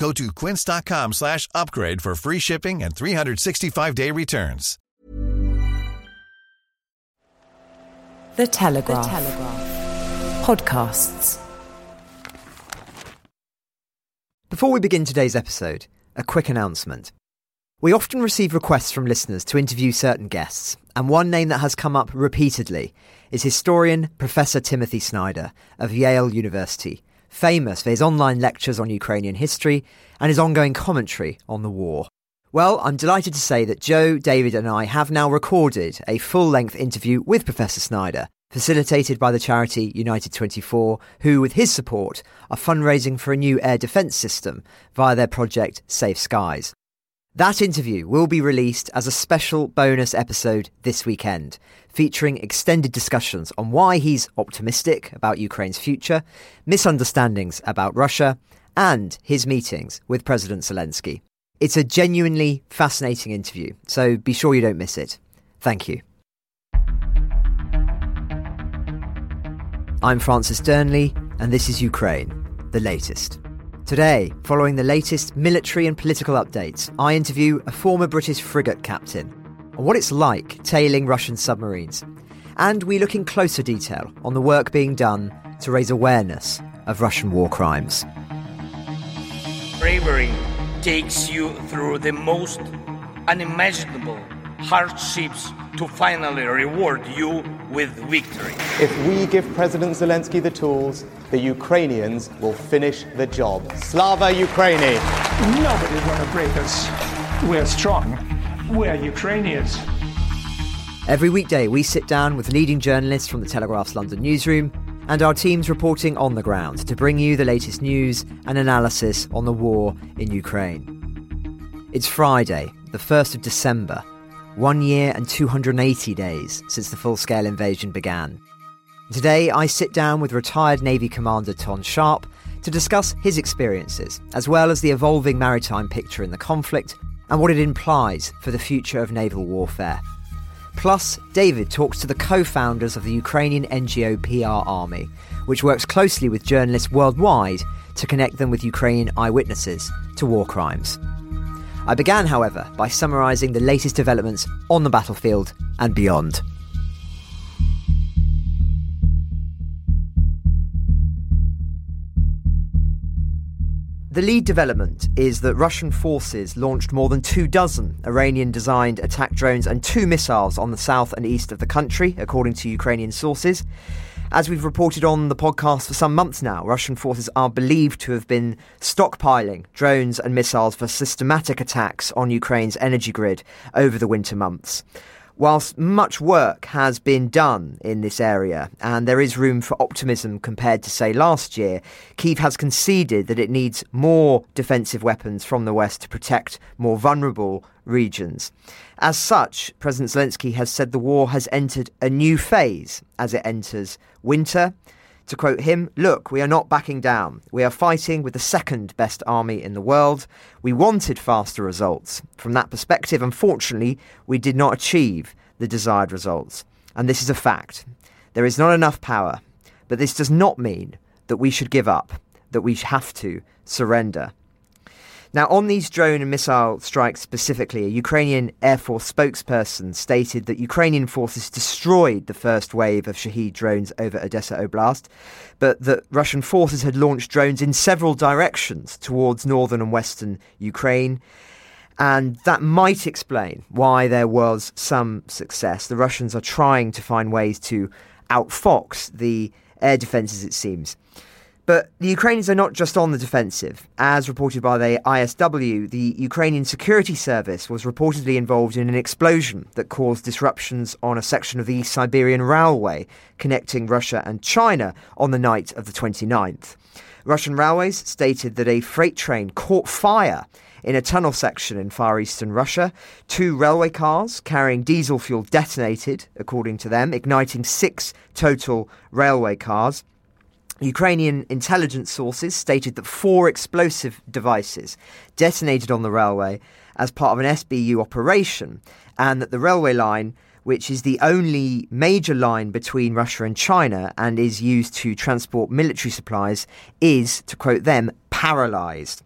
Go to quince.com slash upgrade for free shipping and 365-day returns. The Telegraph. The Telegraph. Podcasts. Before we begin today's episode, a quick announcement. We often receive requests from listeners to interview certain guests, and one name that has come up repeatedly is historian Professor Timothy Snyder of Yale University, famous for his online lectures on Ukrainian history and his ongoing commentary on the war. Well, I'm delighted to say that Joe, David, and I have now recorded a full length interview with Professor Snyder, facilitated by the charity United 24, who, with his support, are fundraising for a new air defence system via their project Safe Skies. That interview will be released as a special bonus episode this weekend, featuring extended discussions on why he's optimistic about Ukraine's future, misunderstandings about Russia, and his meetings with President Zelensky. It's a genuinely fascinating interview, so be sure you don't miss it. Thank you. I'm Francis Dearnley, and this is Ukraine, the latest. Today, following the latest military and political updates, I interview a former British frigate captain on what it's like tailing Russian submarines. And we look in closer detail on the work being done to raise awareness of Russian war crimes. Bravery takes you through the most unimaginable hardships to finally reward you with victory. If we give President Zelensky the tools, the Ukrainians will finish the job. Slava Ukraini! Nobody's gonna break us. We're strong. We're Ukrainians. Every weekday, we sit down with leading journalists from the Telegraph's London newsroom and our teams reporting on the ground to bring you the latest news and analysis on the war in Ukraine. It's Friday, the 1st of December, one year and 280 days since the full scale invasion began. Today, I sit down with retired Navy Commander Tom Sharpe to discuss his experiences, as well as the evolving maritime picture in the conflict and what it implies for the future of naval warfare. Plus, David talks to the co founders of the Ukrainian NGO PR Army, which works closely with journalists worldwide to connect them with Ukrainian eyewitnesses to war crimes. I began, however, by summarising the latest developments on the battlefield and beyond. The lead development is that Russian forces launched more than two dozen Iranian designed attack drones and two missiles on the south and east of the country, according to Ukrainian sources. As we've reported on the podcast for some months now, Russian forces are believed to have been stockpiling drones and missiles for systematic attacks on Ukraine's energy grid over the winter months. Whilst much work has been done in this area and there is room for optimism compared to, say, last year, Kiev has conceded that it needs more defensive weapons from the West to protect more vulnerable regions. As such, President Zelensky has said the war has entered a new phase as it enters winter. To quote him, look, we are not backing down. We are fighting with the second best army in the world. We wanted faster results. From that perspective, unfortunately, we did not achieve the desired results. And this is a fact. There is not enough power. But this does not mean that we should give up, that we have to surrender. Now, on these drone and missile strikes specifically, a Ukrainian Air Force spokesperson stated that Ukrainian forces destroyed the first wave of Shahed drones over Odessa Oblast, but that Russian forces had launched drones in several directions towards northern and western Ukraine. And that might explain why there was some success. The Russians are trying to find ways to outfox the air defences, it seems. But the Ukrainians are not just on the defensive. As reported by the ISW, the Ukrainian Security Service was reportedly involved in an explosion that caused disruptions on a section of the East Siberian Railway connecting Russia and China on the night of the 29th. Russian railways stated that a freight train caught fire in a tunnel section in far eastern Russia. Two railway cars carrying diesel fuel detonated, according to them, igniting six total railway cars. Ukrainian intelligence sources stated that four explosive devices detonated on the railway as part of an SBU operation, and that the railway line, which is the only major line between Russia and China and is used to transport military supplies, is, to quote them, paralysed.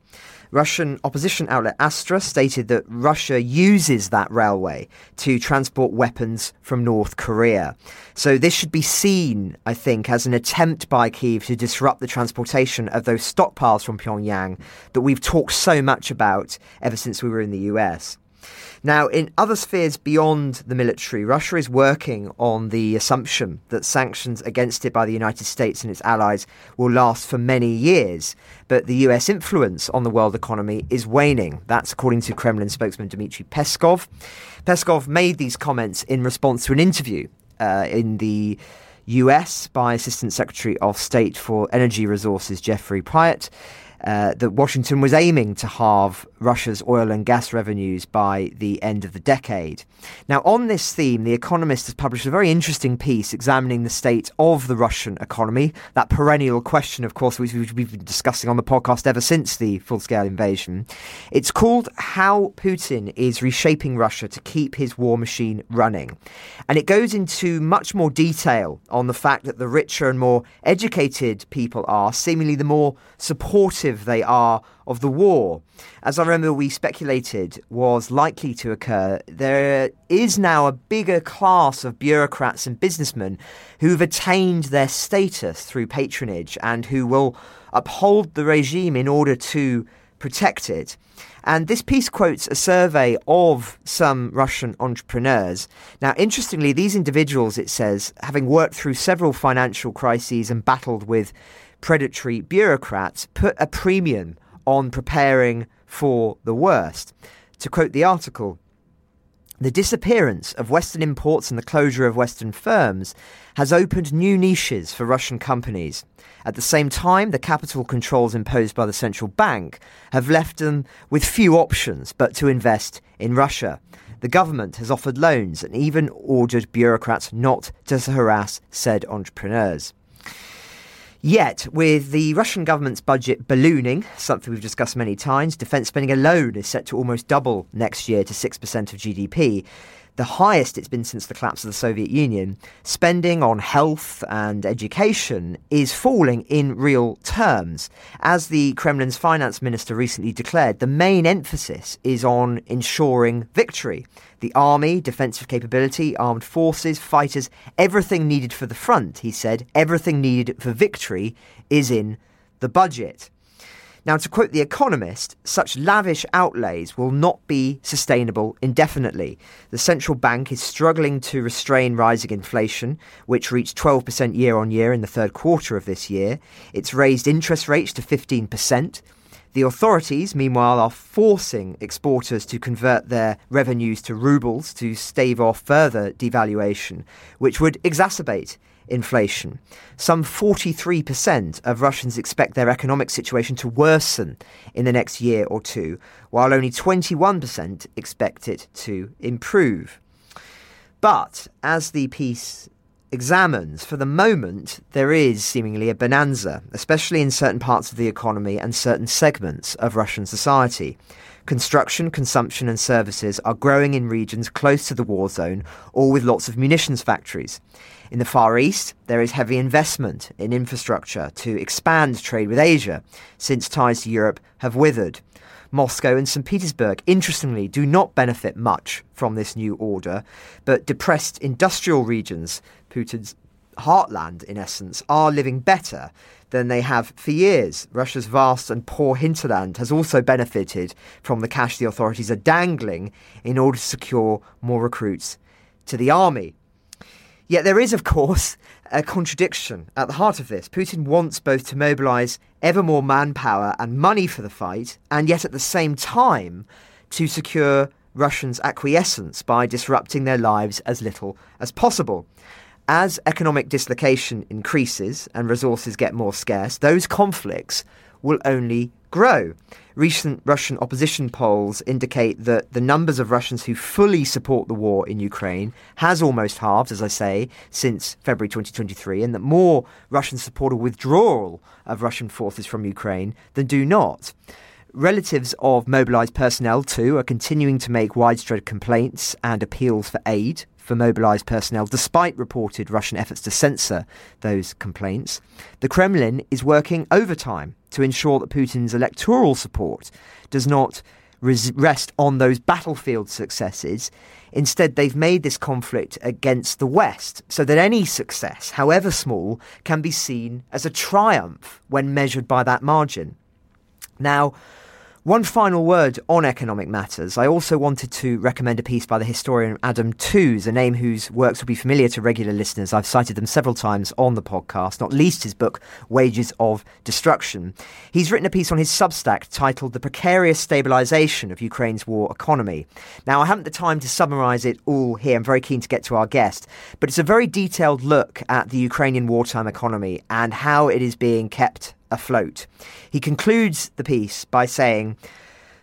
Russian opposition outlet Astra stated that Russia uses that railway to transport weapons from North Korea. So this should be seen, I think, as an attempt by Kiev to disrupt the transportation of those stockpiles from Pyongyang that we've talked so much about ever since we were in the US. Now, in other spheres beyond the military, Russia is working on the assumption that sanctions against it by the United States and its allies will last for many years. But the US influence on the world economy is waning. That's according to Kremlin spokesman Dmitry Peskov. Peskov made these comments in response to an interview uh, in the US by Assistant Secretary of State for Energy Resources Jeffrey Pyatt uh, that Washington was aiming to halve Russia's oil and gas revenues by the end of the decade. Now, on this theme, The Economist has published a very interesting piece examining the state of the Russian economy. That perennial question, of course, which we've been discussing on the podcast ever since the full scale invasion. It's called How Putin is Reshaping Russia to Keep His War Machine Running. And it goes into much more detail on the fact that the richer and more educated people are, seemingly the more supportive they are of the war, as I remember we speculated was likely to occur, there is now a bigger class of bureaucrats and businessmen who've attained their status through patronage and who will uphold the regime in order to protect it. And this piece quotes a survey of some Russian entrepreneurs. Now, interestingly, these individuals, it says, having worked through several financial crises and battled with predatory bureaucrats, put a premium on preparing for the worst. To quote the article, the disappearance of Western imports and the closure of Western firms has opened new niches for Russian companies. At the same time, the capital controls imposed by the central bank have left them with few options but to invest in Russia. The government has offered loans and even ordered bureaucrats not to harass said entrepreneurs. Yet, with the Russian government's budget ballooning, something we've discussed many times, defence spending alone is set to almost double next year to 6% of GDP the highest it's been since the collapse of the Soviet Union, spending on health and education is falling in real terms. As the Kremlin's finance minister recently declared, the main emphasis is on ensuring victory. The army, defensive capability, armed forces, fighters, everything needed for the front, he said, everything needed for victory is in the budget. Now, to quote The Economist, such lavish outlays will not be sustainable indefinitely. The central bank is struggling to restrain rising inflation, which reached 12% year on year in the third quarter of this year. It's raised interest rates to 15%. The authorities, meanwhile, are forcing exporters to convert their revenues to rubles to stave off further devaluation, which would exacerbate inflation. Some 43% of Russians expect their economic situation to worsen in the next year or two, while only 21% expect it to improve. But as the piece examines, for the moment, there is seemingly a bonanza, especially in certain parts of the economy and certain segments of Russian society. Construction, consumption, and services are growing in regions close to the war zone or with lots of munitions factories. In the Far East, there is heavy investment in infrastructure to expand trade with Asia, since ties to Europe have withered. Moscow and St. Petersburg, interestingly, do not benefit much from this new order, but depressed industrial regions, Putin's heartland, in essence, are living better than they have for years. Russia's vast and poor hinterland has also benefited from the cash the authorities are dangling in order to secure more recruits to the army. Yet there is, of course, a contradiction at the heart of this. Putin wants both to mobilise ever more manpower and money for the fight, and yet at the same time to secure Russians' acquiescence by disrupting their lives as little as possible. As economic dislocation increases and resources get more scarce, those conflicts will only grow. Recent Russian opposition polls indicate that the numbers of Russians who fully support the war in Ukraine has almost halved, as I say, since February 2023, and that more Russians support a withdrawal of Russian forces from Ukraine than do not. Relatives of mobilised personnel, too, are continuing to make widespread complaints and appeals for aid for mobilised personnel, despite reported Russian efforts to censor those complaints. The Kremlin is working overtime to ensure that Putin's electoral support does not res- rest on those battlefield successes. Instead, they've made this conflict against the West so that any success, however small, can be seen as a triumph when measured by that margin. Now, one final word on economic matters. I also wanted to recommend a piece by the historian Adam Tooze, a name whose works will be familiar to regular listeners. I've cited them several times on the podcast, not least his book, Wages of Destruction. He's written a piece on his Substack titled The Precarious Stabilisation of Ukraine's War Economy. Now, I haven't the time to summarise it all here. I'm very keen to get to our guest, but it's a very detailed look at the Ukrainian wartime economy and how it is being kept afloat. He concludes the piece by saying,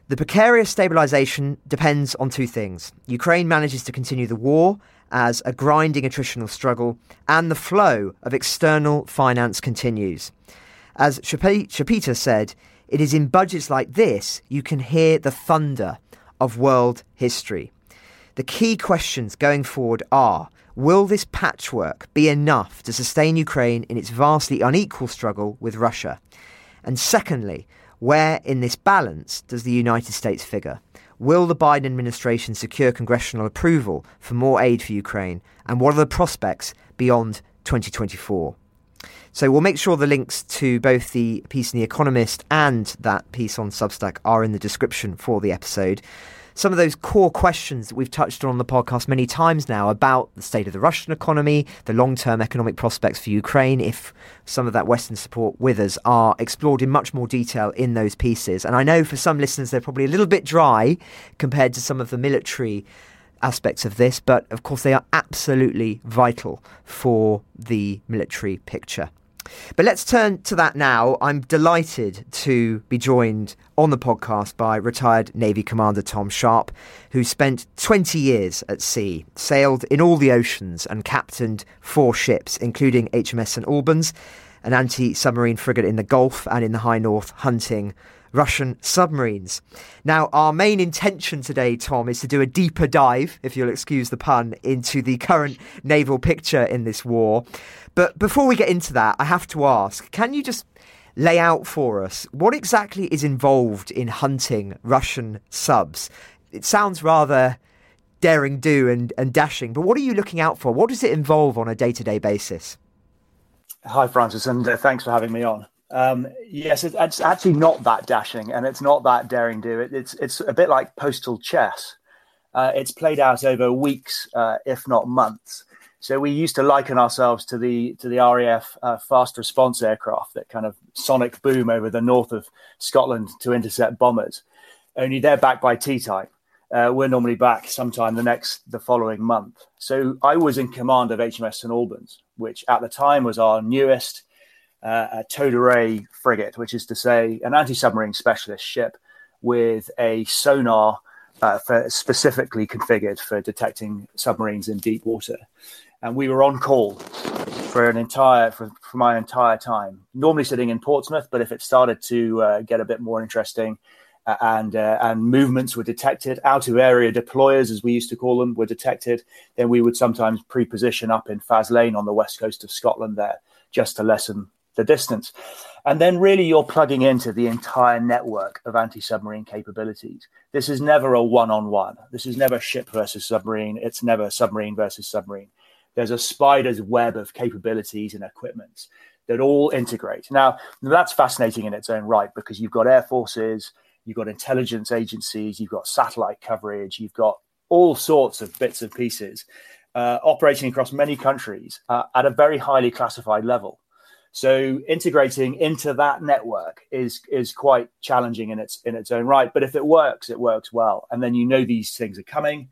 the precarious stabilisation depends on two things. Ukraine manages to continue the war as a grinding attritional struggle, and the flow of external finance continues. As Schumpeter said, it is in budgets like this you can hear the thunder of world history. The key questions going forward are Will this patchwork be enough to sustain Ukraine in its vastly unequal struggle with Russia? And secondly, where in this balance does the United States figure? Will the Biden administration secure congressional approval for more aid for Ukraine? And what are the prospects beyond 2024? So we'll make sure the links to both the piece in The Economist and that piece on Substack are in the description for the episode some of those core questions that we've touched on the podcast many times now about the state of the Russian economy, the long term economic prospects for Ukraine, if some of that Western support withers, are explored in much more detail in those pieces. And I know for some listeners they're probably a little bit dry compared to some of the military aspects of this, but of course they are absolutely vital for the military picture. But let's turn to that now. I'm delighted to be joined on the podcast by retired Navy Commander Tom Sharpe, who spent 20 years at sea, sailed in all the oceans, and captained four ships, including HMS St Albans, an anti submarine frigate in the Gulf and in the High North, hunting Russian submarines. Now, our main intention today, Tom, is to do a deeper dive, if you'll excuse the pun, into the current naval picture in this war. But before we get into that, I have to ask can you just lay out for us what exactly is involved in hunting Russian subs? It sounds rather daring do and, and dashing, but what are you looking out for? What does it involve on a day to day basis? Hi, Francis, and uh, thanks for having me on. Um, yes, it, it's actually not that dashing, and it's not that daring do. It, it's it's a bit like postal chess. Uh, it's played out over weeks, uh, if not months. So we used to liken ourselves to the to the RAF uh, fast response aircraft that kind of sonic boom over the north of Scotland to intercept bombers. Only they're backed by T-type. Uh, we're normally back sometime the next the following month. So I was in command of HMS St Albans, which at the time was our newest uh, towed array frigate, which is to say an anti-submarine specialist ship with a sonar uh, for, specifically configured for detecting submarines in deep water. And we were on call for an entire for, for my entire time. Normally sitting in Portsmouth, but if it started to uh, get a bit more interesting, uh, and uh, and movements were detected. Out of area deployers, as we used to call them, were detected. Then we would sometimes pre-position up in Faslane on the west coast of Scotland there, just to lessen the distance. And then really you're plugging into the entire network of anti-submarine capabilities. This is never a one-on-one. This is never ship versus submarine. It's never submarine versus submarine. there's a spider's web of capabilities and equipment that all integrate. Now, that's fascinating in its own right because you've got air forces, you've got intelligence agencies, you've got satellite coverage, you've got all sorts of bits and pieces uh, operating across many countries uh, at a very highly classified level. So integrating into that network is is quite challenging in its in its own right. But if it works, it works well, and then you know these things are coming,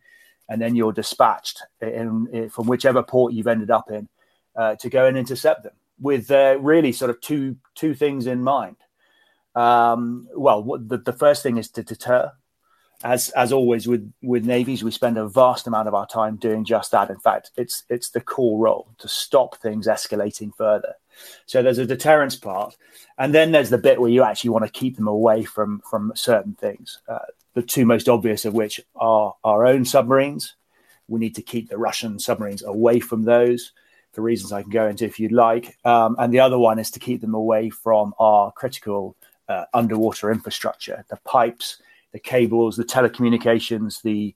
and then you're dispatched in, in from whichever port you've ended up in uh, to go and intercept them with uh, really sort of two two things in mind. Um, well, the, the first thing is to deter as as always with with navies, we spend a vast amount of our time doing just that. In fact, it's it's the core role to stop things escalating further. So there's a deterrence part, and then there's the bit where you actually want to keep them away from from certain things. Uh, the two most obvious of which are our own submarines. We need to keep the Russian submarines away from those for reasons I can go into if you'd like. Um, and the other one is to keep them away from our critical uh, underwater infrastructure, the pipes the cables, the telecommunications, the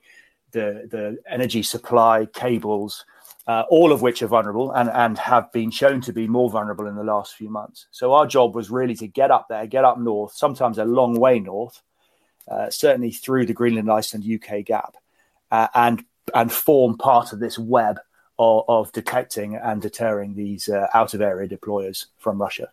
the, the energy supply cables, uh, all of which are vulnerable and, and have been shown to be more vulnerable in the last few months. So our job was really to get up there, get up north, sometimes a long way north, uh, certainly through the Greenland, Iceland, UK gap, uh, and and form part of this web of, of detecting and deterring these uh, out of area deployers from Russia.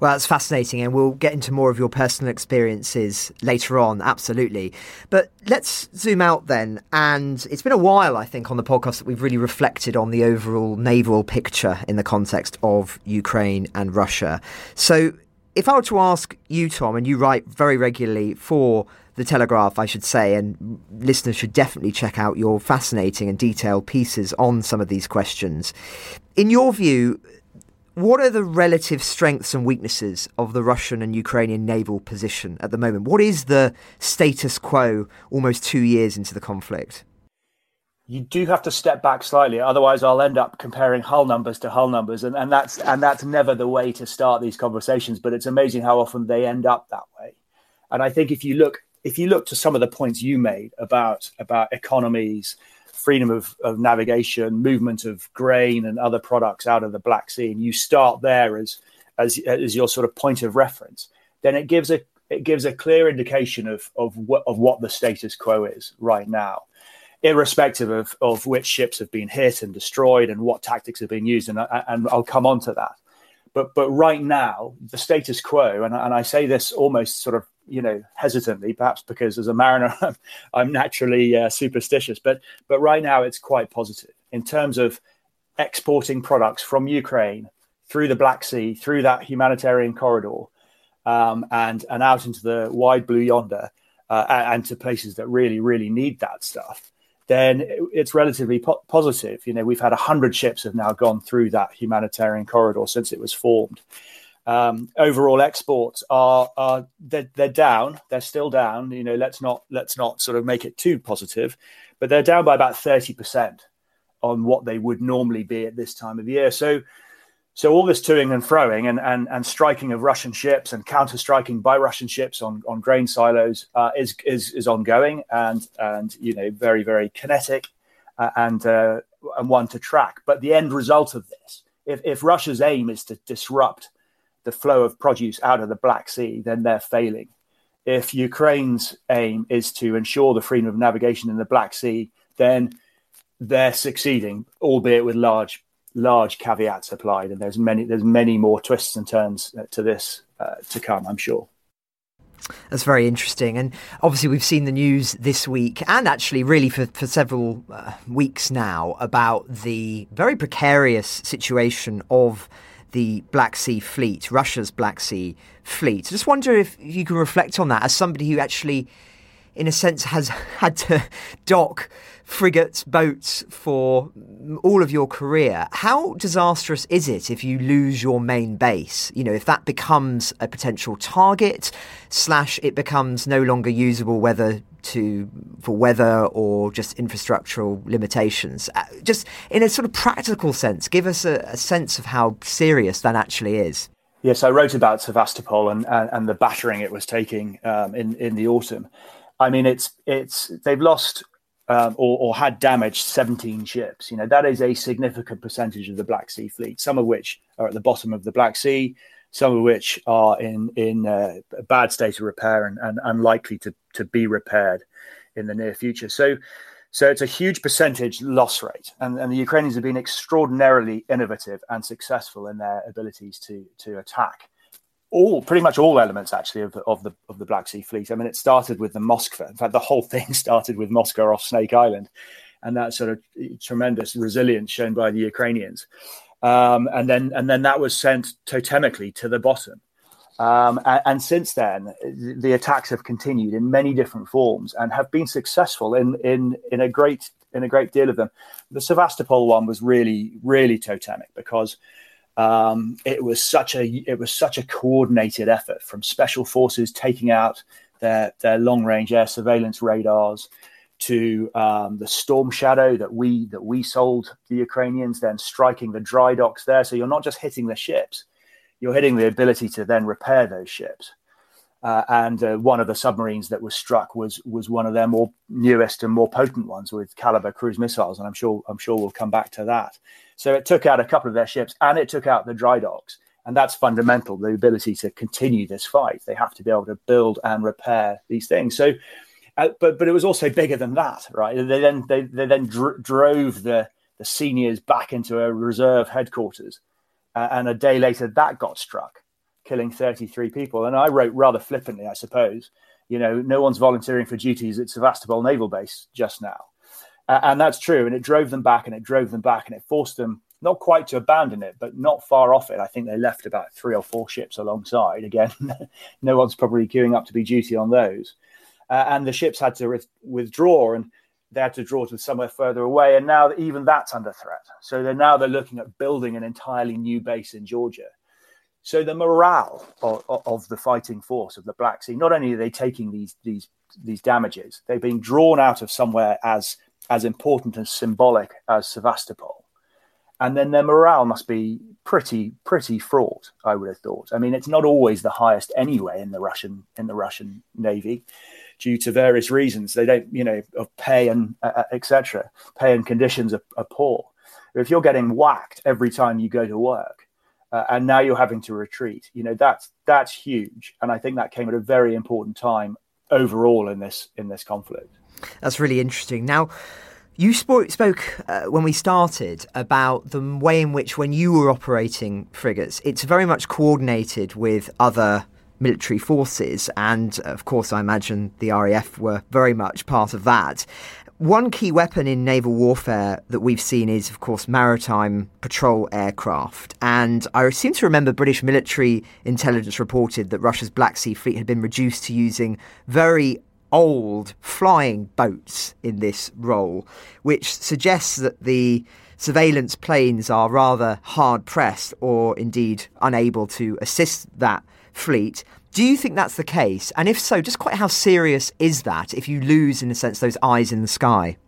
Well, that's fascinating, and we'll get into more of your personal experiences later on, absolutely. But let's zoom out then. And it's been a while, I think, on the podcast that we've really reflected on the overall naval picture in the context of Ukraine and Russia. So, if I were to ask you, Tom, and you write very regularly for the Telegraph, I should say, and listeners should definitely check out your fascinating and detailed pieces on some of these questions. In your view, what are the relative strengths and weaknesses of the Russian and Ukrainian naval position at the moment? What is the status quo almost two years into the conflict? You do have to step back slightly, otherwise I'll end up comparing hull numbers to hull numbers, and, and that's and that's never the way to start these conversations. But it's amazing how often they end up that way. And I think if you look if you look to some of the points you made about about economies freedom of, of navigation, movement of grain and other products out of the Black Sea, and you start there as as, as your sort of point of reference, then it gives a it gives a clear indication of of what of what the status quo is right now, irrespective of of which ships have been hit and destroyed and what tactics have been used, and and I'll come on to that. But but right now, the status quo, and, and I say this almost sort of you know hesitantly, perhaps because as a mariner I'm naturally uh, superstitious, but but right now it's quite positive in terms of exporting products from Ukraine through the Black Sea, through that humanitarian corridor, um, and and out into the wide blue yonder, uh, and to places that really really need that stuff then it's relatively po- positive. You know, we've had 100 ships have now gone through that humanitarian corridor since it was formed. Um, overall exports are, are they're, they're, down. They're still down. You know, let's not let's not sort of make it too positive, but they're down by about 30 percent on what they would normally be at this time of year. So so all this toing and froing and, and, and striking of Russian ships and counter striking by Russian ships on, on grain silos uh, is, is is ongoing and and you know very very kinetic uh, and uh, and one to track. But the end result of this, if, if Russia's aim is to disrupt the flow of produce out of the Black Sea, then they're failing. If Ukraine's aim is to ensure the freedom of navigation in the Black Sea, then they're succeeding, albeit with large large caveats applied, and there's many there's many more twists and turns to this uh, to come, I'm sure. That's very interesting. And obviously, we've seen the news this week and actually, really, for, for several uh, weeks now about the very precarious situation of the Black Sea Fleet, Russia's Black Sea Fleet. I just wonder if you can reflect on that as somebody who actually, in a sense, has had to dock frigates, boats for all of your career. How disastrous is it if you lose your main base? You know, if that becomes a potential target, slash, it becomes no longer usable, whether to for weather or just infrastructural limitations. Uh, just in a sort of practical sense, give us a, a sense of how serious that actually is. Yes, I wrote about Sevastopol and, and, and the battering it was taking um, in in the autumn. I mean, it's it's they've lost um, or, or, had damaged 17 ships. You know, that is a significant percentage of the Black Sea fleet, some of which are at the bottom of the Black Sea, some of which are in, in uh, a bad state of repair and, and unlikely to, to be repaired in the near future. So, so it's a huge percentage loss rate, and, and the Ukrainians have been extraordinarily innovative and successful in their abilities to to attack all pretty much all elements actually of the, of the of the Black Sea Fleet. I mean, it started with the Moskva. In fact, the whole thing started with Moskva off Snake Island, and that sort of tremendous resilience shown by the Ukrainians. Um, and then and then that was sent totemically to the bottom. Um, and, and, since then, the attacks have continued in many different forms and have been successful in in in a great in a great deal of them. The Sevastopol one was really really totemic because um, it was such a it was such a coordinated effort from special forces taking out their their long range air surveillance radars to um, the storm shadow that we that we sold the Ukrainians, then striking the dry docks there. So you're not just hitting the ships you're hitting the ability to then repair those ships. Uh, and uh, one of the submarines that was struck was was one of their more newest and more potent ones with Kalibr cruise missiles, and I'm sure I'm sure we'll come back to that. So it took out a couple of their ships, and it took out the dry docks, and that's fundamental. The ability to continue this fight, they have to be able to build and repair these things. So, uh, but but it was also bigger than that, right? They then they, they then dr- drove the the seniors back into a reserve headquarters uh, and a day later, that got struck, killing 33 people. And I wrote rather flippantly, I suppose, you know, no one's volunteering for duties at Sevastopol Naval Base just now. Uh, and that's true. And it drove them back and it drove them back and it forced them not quite to abandon it, but not far off it. I think they left about three or four ships alongside. Again, no one's probably queuing up to be duty on those. Uh, and the ships had to re- withdraw. And they had to draw to somewhere further away, and now even that's under threat. So they're now they're looking at building an entirely new base in Georgia. So the morale of, of, the fighting force of the Black Sea, not only are they taking these these these damages, they've been drawn out of somewhere as as important and symbolic as Sevastopol, and then their morale must be pretty pretty fraught. I would have thought. I mean, it's not always the highest anyway in the Russian in the Russian Navy due to various reasons. They don't, you know, of pay and uh, uh etc. Pay and conditions are, are, poor. If you're getting whacked every time you go to work, uh, and now you're having to retreat, you know that's that's huge. And I think that came at a very important time overall in this in this conflict. That's really interesting. Now. You spoke, spoke uh, when we started about the way in which, when you were operating frigates, it's very much coordinated with other military forces. And of course, I imagine the RAF were very much part of that. One key weapon in naval warfare that we've seen is, of course, maritime patrol aircraft. And I seem to remember British military intelligence reported that Russia's Black Sea Fleet had been reduced to using very old flying boats in this role, which suggests that the surveillance planes are rather hard pressed or indeed unable to assist that fleet. Do you think that's the case? And if so, just quite how serious is that if you lose, in a sense, those eyes in the sky?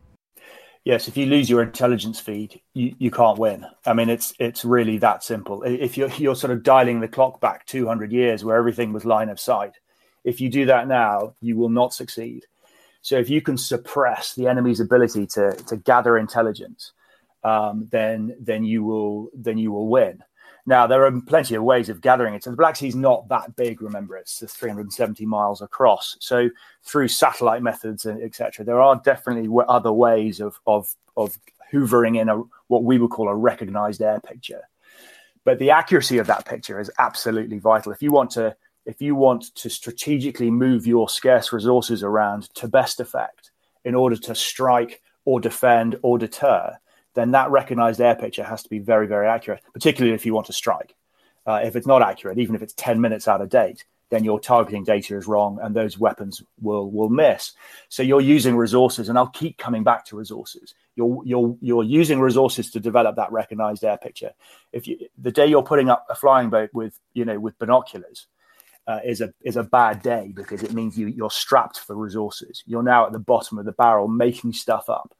Yes, if you lose your intelligence feed, you, you can't win. I mean, it's it's really that simple. If you're you're sort of dialing the clock back 200 years where everything was line of sight, if you do that now, you will not succeed. So if you can suppress the enemy's ability to to gather intelligence, um, then then you will then you will win. Now, there are plenty of ways of gathering it. So the Black Sea is not that big, remember, it's 370 miles across. So through satellite methods, uh, etc., there are definitely other ways of, of, of hoovering in a, what we would call a recognized air picture. But the accuracy of that picture is absolutely vital. If you want to, if you want to strategically move your scarce resources around to best effect in order to strike or defend or deter, then that recognized air picture has to be very, very accurate, particularly if you want to strike. Uh, if it's not accurate, even if it's 10 minutes out of date, then your targeting data is wrong and those weapons will will miss. So you're using resources, and I'll keep coming back to resources. You're you're you're using resources to develop that recognized air picture. If you the day you're putting up a flying boat with you know with binoculars, uh, is a is a bad day because it means you you're strapped for resources. You're now at the bottom of the barrel making stuff up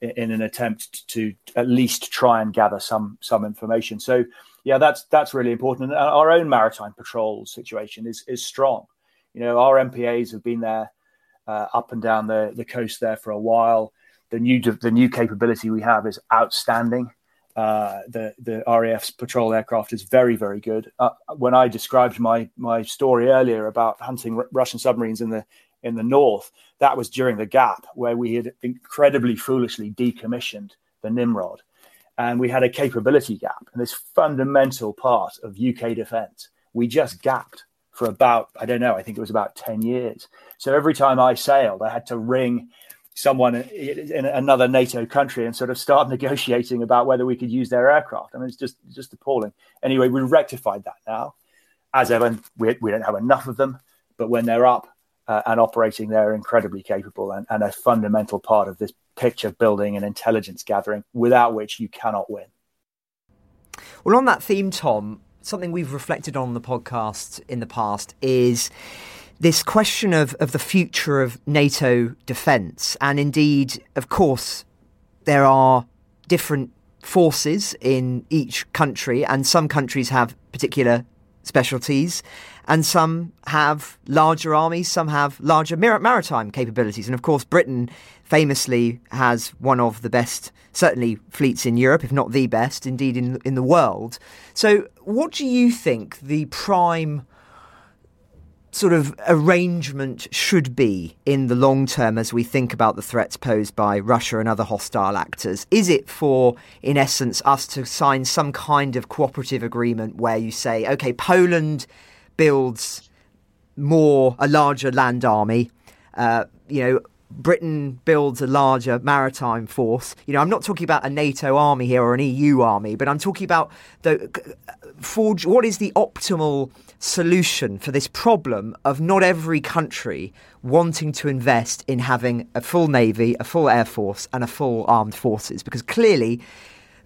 in an attempt to at least try and gather some some information. So yeah, that's that's really important. And our own maritime patrol situation is is strong. You know, our MPAs have been there uh, up and down the the coast there for a while. the new the new capability we have is outstanding. Uh, the the RAF's patrol aircraft is very very good. Uh, when I described my my story earlier about hunting R- Russian submarines in the in the north, that was during the gap where we had incredibly foolishly decommissioned the Nimrod, and we had a capability gap. And this fundamental part of UK defence, we just gapped for about I don't know. I think it was about ten years. So every time I sailed, I had to ring someone in another NATO country and sort of start negotiating about whether we could use their aircraft. I mean, it's just just appalling. Anyway, we rectified that now. As ever, we, we don't have enough of them, but when they're up uh, and operating, they're incredibly capable and, and a fundamental part of this picture building and intelligence gathering, without which you cannot win. Well, on that theme, Tom, something we've reflected on the podcast in the past is this question of, of the future of NATO defence. And indeed, of course, there are different forces in each country, and some countries have particular specialties, and some have larger armies, some have larger maritime capabilities. And of course, Britain famously has one of the best, certainly, fleets in Europe, if not the best, indeed, in, in the world. So, what do you think the prime sort of arrangement should be in the long term as we think about the threats posed by Russia and other hostile actors? Is it for, in essence, us to sign some kind of cooperative agreement where you say, okay, Poland builds more, a larger land army, uh, you know, Britain builds a larger maritime force. You know, I'm not talking about a NATO army here or an EU army, but I'm talking about the forge. What is the optimal solution for this problem of not every country wanting to invest in having a full navy, a full air force, and a full armed forces? Because clearly,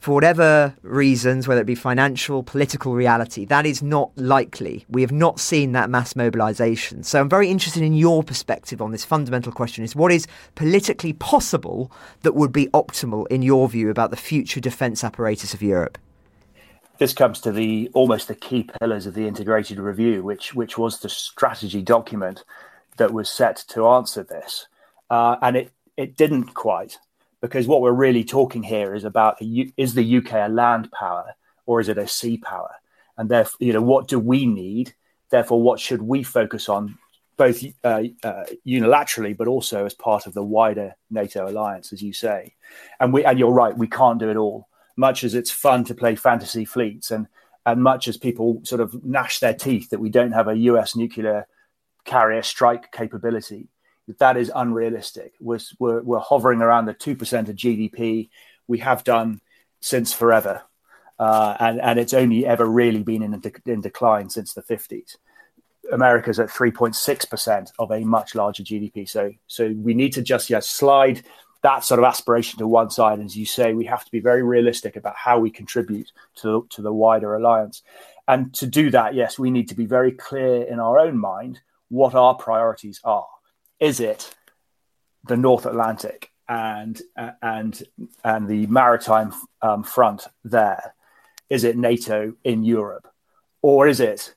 for whatever reasons, whether it be financial, political reality, that is not likely. We have not seen that mass mobilization. So I'm very interested in your perspective on this fundamental question is what is politically possible that would be optimal in your view about the future defense apparatus of Europe? This comes to the almost the key pillars of the integrated review, which which was the strategy document that was set to answer this, uh, and it it didn't quite because what we're really talking here is about is the UK a land power or is it a sea power? And therefore, you know, what do we need? Therefore, what should we focus on, both uh, uh, unilaterally, but also as part of the wider NATO alliance, as you say? And we and you're right, we can't do it all. Much as it's fun to play fantasy fleets, and and much as people sort of gnash their teeth that we don't have a US nuclear carrier strike capability, that is unrealistic. We're, we're, we're hovering around the 2% of GDP. We have done since forever. Uh, and, and it's only ever really been in, de- in decline since the 50s. America's at 3.6% of a much larger GDP. So, so we need to just yeah, slide that sort of aspiration to one side. And as you say, we have to be very realistic about how we contribute to, to the wider alliance. And to do that, yes, we need to be very clear in our own mind what our priorities are is it the North Atlantic and uh, and and the maritime um, front there? Is it NATO in Europe, or is it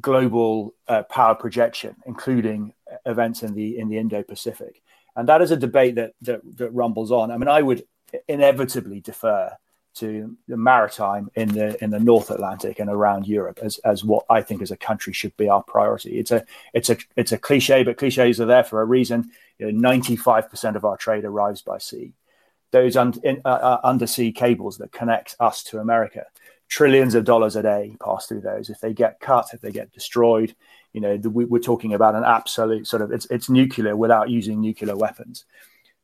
global uh, power projection, including events in the in the Indo-Pacific? And that is a debate that, that that rumbles on. I mean, I would inevitably defer to the maritime in the in the North Atlantic and around Europe as as what I think as a country should be our priority. It's a it's a it's a cliche, but cliches are there for a reason. Ninety five percent of our trade arrives by sea. Those un, in, uh, uh, undersea cables that connect us to America, trillions of dollars a day pass through those. If they get cut, if they get destroyed, you know, the, we, we're talking about an absolute sort of it's it's nuclear without using nuclear weapons.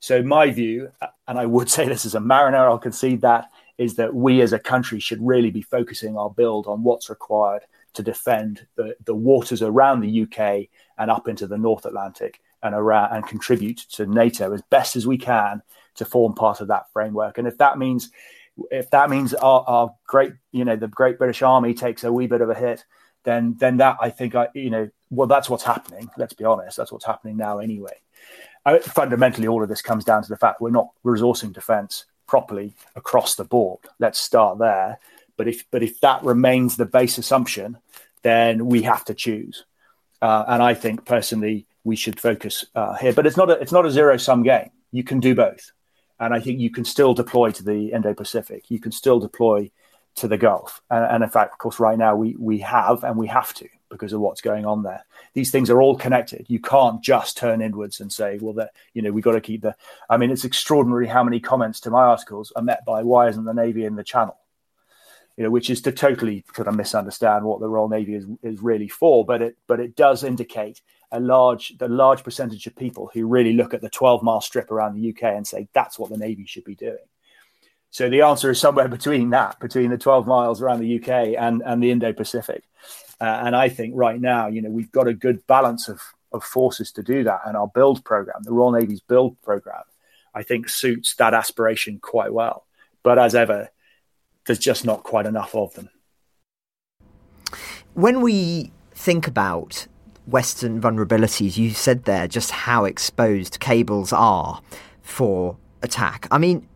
So my view, and I would say this as a mariner, I'll concede that is that we as a country should really be focusing our build on what's required to defend the, the waters around the UK and up into the North Atlantic and around and contribute to NATO as best as we can to form part of that framework. And if that means if that means our, our great, you know, the Great British Army takes a wee bit of a hit, then then that I think I, you know, well, that's what's happening. Let's be honest, that's what's happening now anyway. I, fundamentally, all of this comes down to the fact we're not resourcing defence properly across the board. Let's start there. But if but if that remains the base assumption, then we have to choose. Uh, and I think personally we should focus uh, here. But it's not a it's not a zero sum game. You can do both. And I think you can still deploy to the Indo Pacific. You can still deploy to the Gulf. And, and, in fact, of course, right now we, we have and we have to because of what's going on there. These things are all connected. You can't just turn inwards and say, well, that you know, we've got to keep the. I mean, it's extraordinary how many comments to my articles are met by why isn't the Navy in the Channel? You know, which is to totally kind of misunderstand what the Royal Navy is, is really for, but it but it does indicate a large the large percentage of people who really look at the 12 mile strip around the UK and say that's what the Navy should be doing. So the answer is somewhere between that, between the 12 miles around the UK and, and the Indo Pacific. Uh, and I think right now, you know, we've got a good balance of, of forces to do that. And our build program, the Royal Navy's build program, I think suits that aspiration quite well. But as ever, there's just not quite enough of them. When we think about Western vulnerabilities, you said there just how exposed cables are for attack. I mean,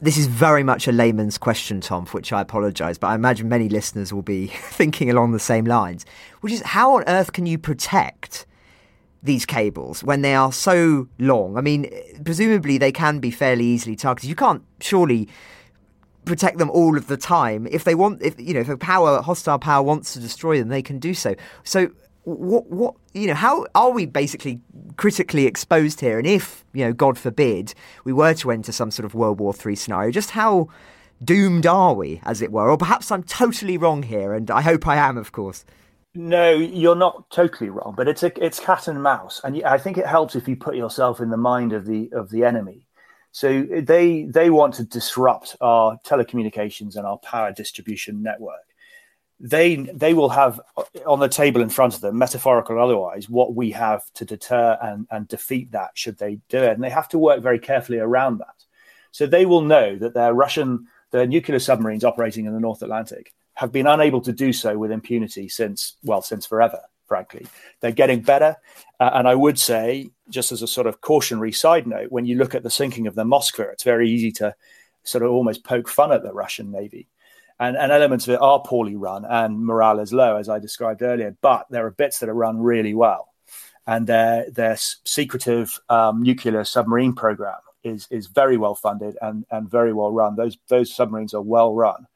this is very much a layman's question, Tom, for which I apologise, but I imagine many listeners will be thinking along the same lines, which is how on earth can you protect these cables when they are so long? I mean, presumably they can be fairly easily targeted. You can't surely protect them all of the time. If they want, if you know, if a power hostile power wants to destroy them, they can do so. So what what you know how are we basically critically exposed here? And if you know god forbid we were to enter some sort of world war 3 scenario just how doomed are we as it were? Or perhaps i'm totally wrong here and i hope i am of course. No you're not totally wrong but it's a, it's cat and mouse and i think it helps if you put yourself in the mind of the of the enemy. So they they want to disrupt our telecommunications and our power distribution network they they will have on the table in front of them, metaphorical or otherwise, what we have to deter and, and defeat that should they do it. And they have to work very carefully around that. So they will know that their Russian, their nuclear submarines operating in the North Atlantic have been unable to do so with impunity since, well, since forever, frankly. They're getting better. Uh, and I would say, just as a sort of cautionary side note, when you look at the sinking of the Moskva, it's very easy to sort of almost poke fun at the Russian Navy and, and elements of it are poorly run and morale is low, as I described earlier. But there are bits that are run really well, and their their secretive um, nuclear submarine program is is very well funded and and very well run. Those those submarines are well run.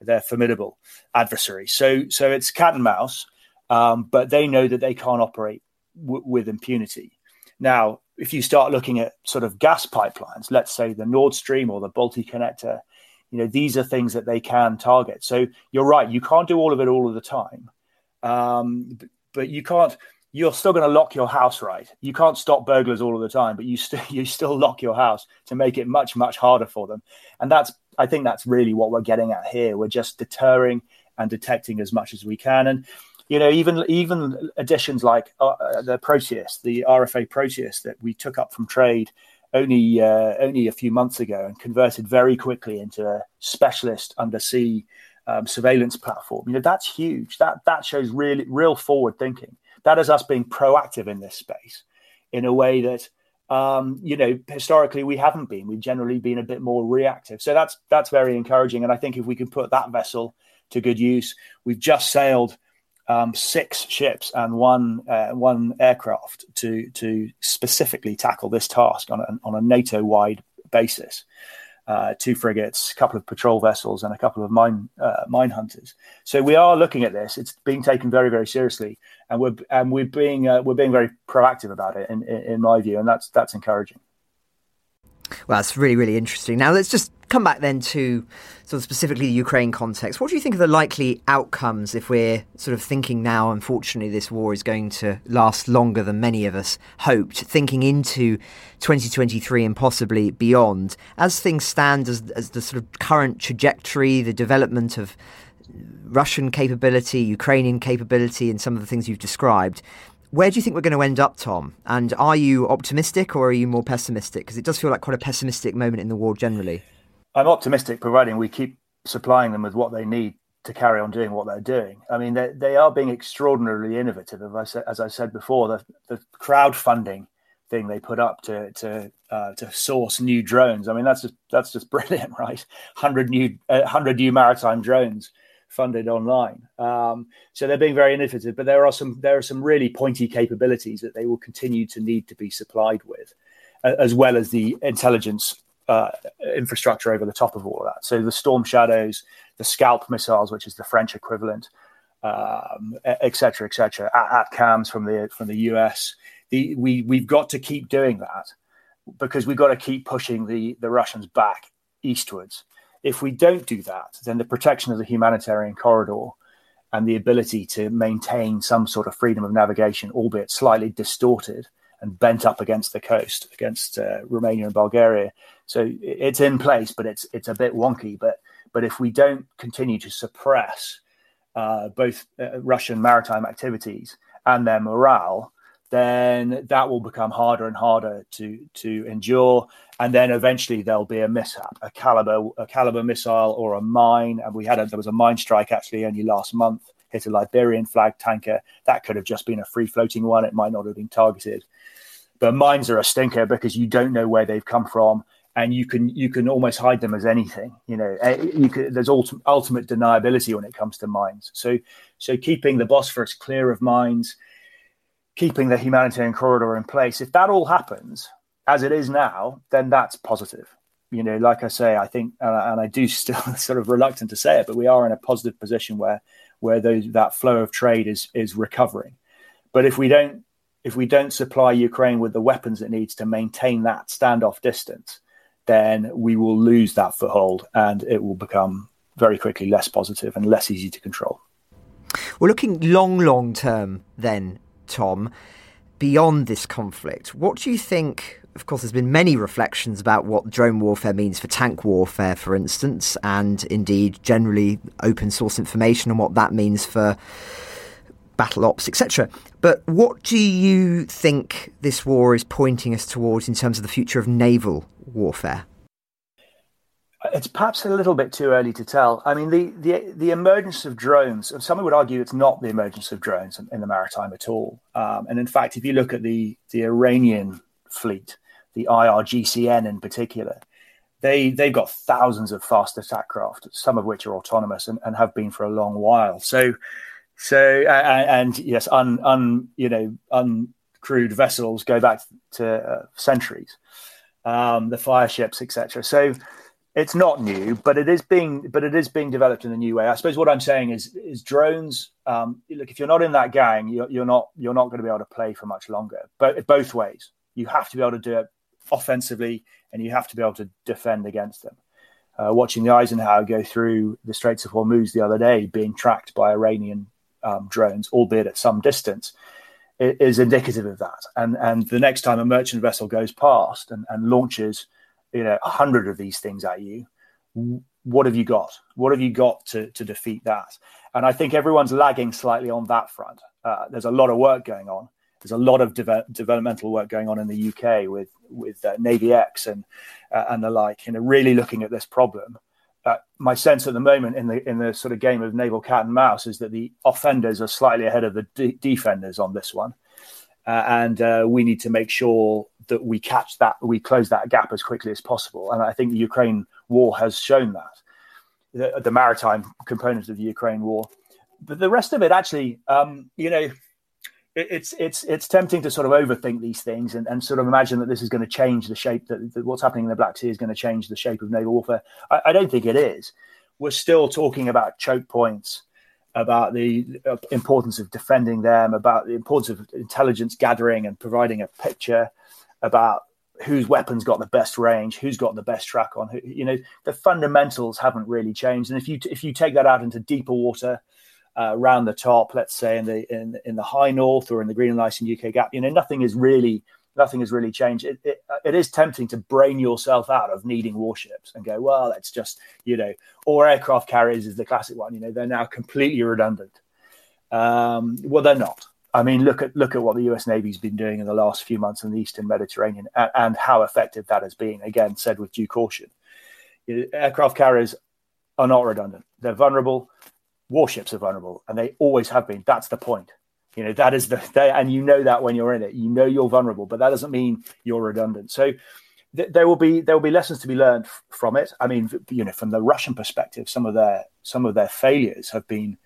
They're formidable adversaries. So so it's cat and mouse, um, but they know that they can't operate w- with impunity. Now, if you start looking at sort of gas pipelines, let's say the Nord Stream or the Baltic Connector, you know these are things that they can target. So you're right you can't do all of it all of the time. Um, but you can't you're still going to lock your house right? You can't stop burglars all of the time but you still you still lock your house to make it much much harder for them. And that's i think that's really what we're getting at here. We're just deterring and detecting as much as we can. And you know even even additions like uh, uh the proteus the rfa proteus that we took up from trade only uh, only a few months ago and converted very quickly into a specialist undersea um, surveillance platform. You know that's huge. That that shows really real forward thinking. That is us being proactive in this space in a way that um, you know historically we haven't been. We've generally been a bit more reactive. So that's that's very encouraging. And I think if we can put that vessel to good use, we've just sailed um, six ships and one uh, one aircraft to to specifically tackle this task on a, on a NATO wide basis. Uh, two frigates, a couple of patrol vessels, and a couple of mine uh, mine hunters. So we are looking at this. It's being taken very very seriously, and we're and we're being uh, we're being very proactive about it in, in, in my view, and that's that's encouraging. Well, that's really, really interesting. Now, let's just come back then to sort of specifically the Ukraine context. What do you think are the likely outcomes if we're sort of thinking now, unfortunately, this war is going to last longer than many of us hoped, thinking into 2023 and possibly beyond? As things stand, as, as the sort of current trajectory, the development of Russian capability, Ukrainian capability, and some of the things you've described, where do you think we're going to end up, Tom? And are you optimistic or are you more pessimistic? Because it does feel like quite a pessimistic moment in the war generally. I'm optimistic, providing we keep supplying them with what they need to carry on doing what they're doing. I mean, they, they are being extraordinarily innovative. As I said, before, the, the crowdfunding thing they put up to to uh, to source new drones. I mean, that's just that's just brilliant, right? Hundred new uh, hundred new maritime drones funded online. Um, so they're being very innovative, but there are some there are some really pointy capabilities that they will continue to need to be supplied with, as well as the intelligence uh, infrastructure over the top of all of that. So the Storm Shadows, the Scalp missiles, which is the French equivalent, um, et cetera, et cetera, at, ATACMS from the from the US. The, we we've got to keep doing that because we've got to keep pushing the the Russians back eastwards. If we don't do that, then the protection of the humanitarian corridor and the ability to maintain some sort of freedom of navigation, albeit slightly distorted and bent up against the coast, against uh, Romania and Bulgaria. So it's in place, but it's it's a bit wonky. But but if we don't continue to suppress uh, both uh, Russian maritime activities and their morale, then that will become harder and harder to to endure. And then eventually there'll be a mishap, a Kalibr a Kalibr missile or a mine. And we had a, there was a mine strike actually only last month, hit a Liberian flag tanker. That could have just been a free floating one. It might not have been targeted. But mines are a stinker because you don't know where they've come from. And you can you can almost hide them as anything, you know. Eh, you can, there's ultimate, ultimate deniability when it comes to mines. So so keeping the Bosphorus clear of mines, keeping the humanitarian corridor in place. If that all happens as it is now, then that's positive. You know, like I say, I think, and I do still sort of reluctant to say it, but we are in a positive position where where those that flow of trade is is recovering. But if we don't if we don't supply Ukraine with the weapons it needs to maintain that standoff distance, then we will lose that foothold and it will become very quickly less positive and less easy to control. We're looking long, long term then Tom, beyond this conflict, what do you think? Of course, there's been many reflections about what drone warfare means for tank warfare, for instance, and indeed generally open source information on what that means for battle ops, etc. But what do you think this war is pointing us towards in terms of the future of naval warfare? It's perhaps a little bit too early to tell. I mean, the, the, the emergence of drones, some would argue it's not the emergence of drones in, in the maritime at all. Um, and in fact, if you look at the, the Iranian fleet, the IRGCN in particular, they, they've got thousands of fast attack craft, some of which are autonomous and, and have been for a long while. So, so uh, and yes, un, un, you know, uncrewed vessels go back to uh, centuries, um, the fire ships, etc. So, it's not new, but it is being but it is being developed in a new way. I suppose what I'm saying is is drones. Um, look, if you're not in that gang, you're, you're not you're not going to be able to play for much longer. But both ways, you have to be able to do it offensively, and you have to be able to defend against them. Uh, watching the Eisenhower go through the Straits of Hormuz the other day, being tracked by Iranian um, drones, albeit at some distance, is indicative of that. And and the next time a merchant vessel goes past and, and launches you know a hundred of these things at you. What have you got? What have you got to, to defeat that? And i think everyone's lagging slightly on that front. Uh, there's a lot of work going on. There's a lot of de- developmental work going on in the uk with with uh, NavyX and uh, and the like you know really looking at this problem. Uh, my sense at the moment in the in the sort of game of naval cat and mouse is that the offenders are slightly ahead of the de- defenders on this one. Uh, and uh, we need to make sure that we catch that, we close that gap as quickly as possible. And I think the Ukraine war has shown that, the, the maritime component of the Ukraine war. But the rest of it, actually, um, you know, it, it's it's it's tempting to sort of overthink these things and, and sort of imagine that this is going to change the shape that, that, what's happening in the Black Sea is going to change the shape of naval warfare. I, I don't think it is. We're still talking about choke points about the importance of defending them, about the importance of intelligence gathering and providing a picture, about whose weapons got the best range, who's got the best track on. Who, you know, the fundamentals haven't really changed. And if you if you take that out into deeper water, uh, around the top, let's say in the in in the high north or in the Greenland Iceland UK Gap, you know, nothing is really nothing has really changed. It, it, it is tempting to brain yourself out of needing warships and go, well, it's just, you know, or aircraft carriers is the classic one. You know, they're now completely redundant. Um, well, they're not. I mean, look at look at what the U.S. Navy's been doing in the last few months in the Eastern Mediterranean and, and how effective that has been. Again, said with due caution. Aircraft carriers are not redundant. They're vulnerable. Warships are vulnerable, and they always have been. That's the point. You know, that is the they, and you know that when you're in it, you know you're vulnerable, but that doesn't mean you're redundant. So th- there will be there will be lessons to be learned from it. I mean, you know, from the Russian perspective, some of their some of their failures have been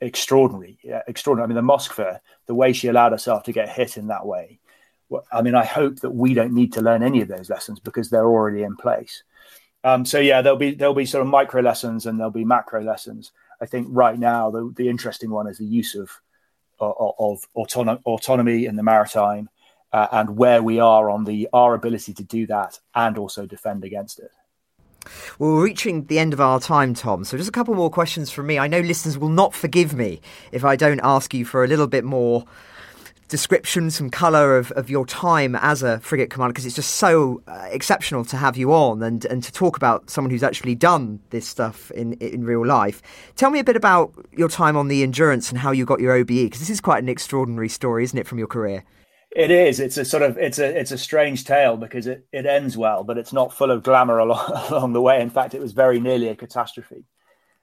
extraordinary, yeah, extraordinary. I mean, the mosque Moskva, the way she allowed herself to get hit in that way I mean, I hope that we don't need to learn any of those lessons because they're already in place. Um, so yeah, there'll be there'll be sort of micro lessons and there'll be macro lessons. I think right now the, the interesting one is the use of of, of autonom- autonomy in the maritime uh, and where we are on the our ability to do that and also defend against it. Well, we're reaching the end of our time, Tom. So, just a couple more questions from me. I know listeners will not forgive me if I don't ask you for a little bit more description, some colour of, of your time as a frigate commander, because it's just so uh, exceptional to have you on and, and to talk about someone who's actually done this stuff in, in real life. Tell me a bit about your time on the Endurance and how you got your OBE, because this is quite an extraordinary story, isn't it, from your career? It is. It's a sort of it's a it's a strange tale because it, it ends well, but it's not full of glamour along, along the way. In fact, it was very nearly a catastrophe.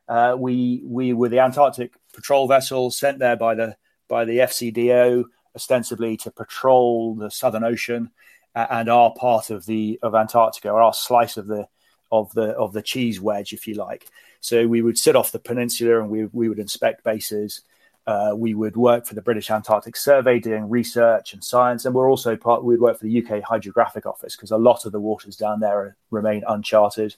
Uh, we we were the Antarctic patrol vessel sent there by the by the FCDO ostensibly to patrol the Southern Ocean uh, and our part of the of Antarctica, or our slice of the of the of the cheese wedge, if you like. So we would sit off the peninsula and we we would inspect bases. Uh, we would work for the British Antarctic Survey doing research and science, and we're also part. We'd work for the UK Hydrographic Office because a lot of the waters down there remain uncharted,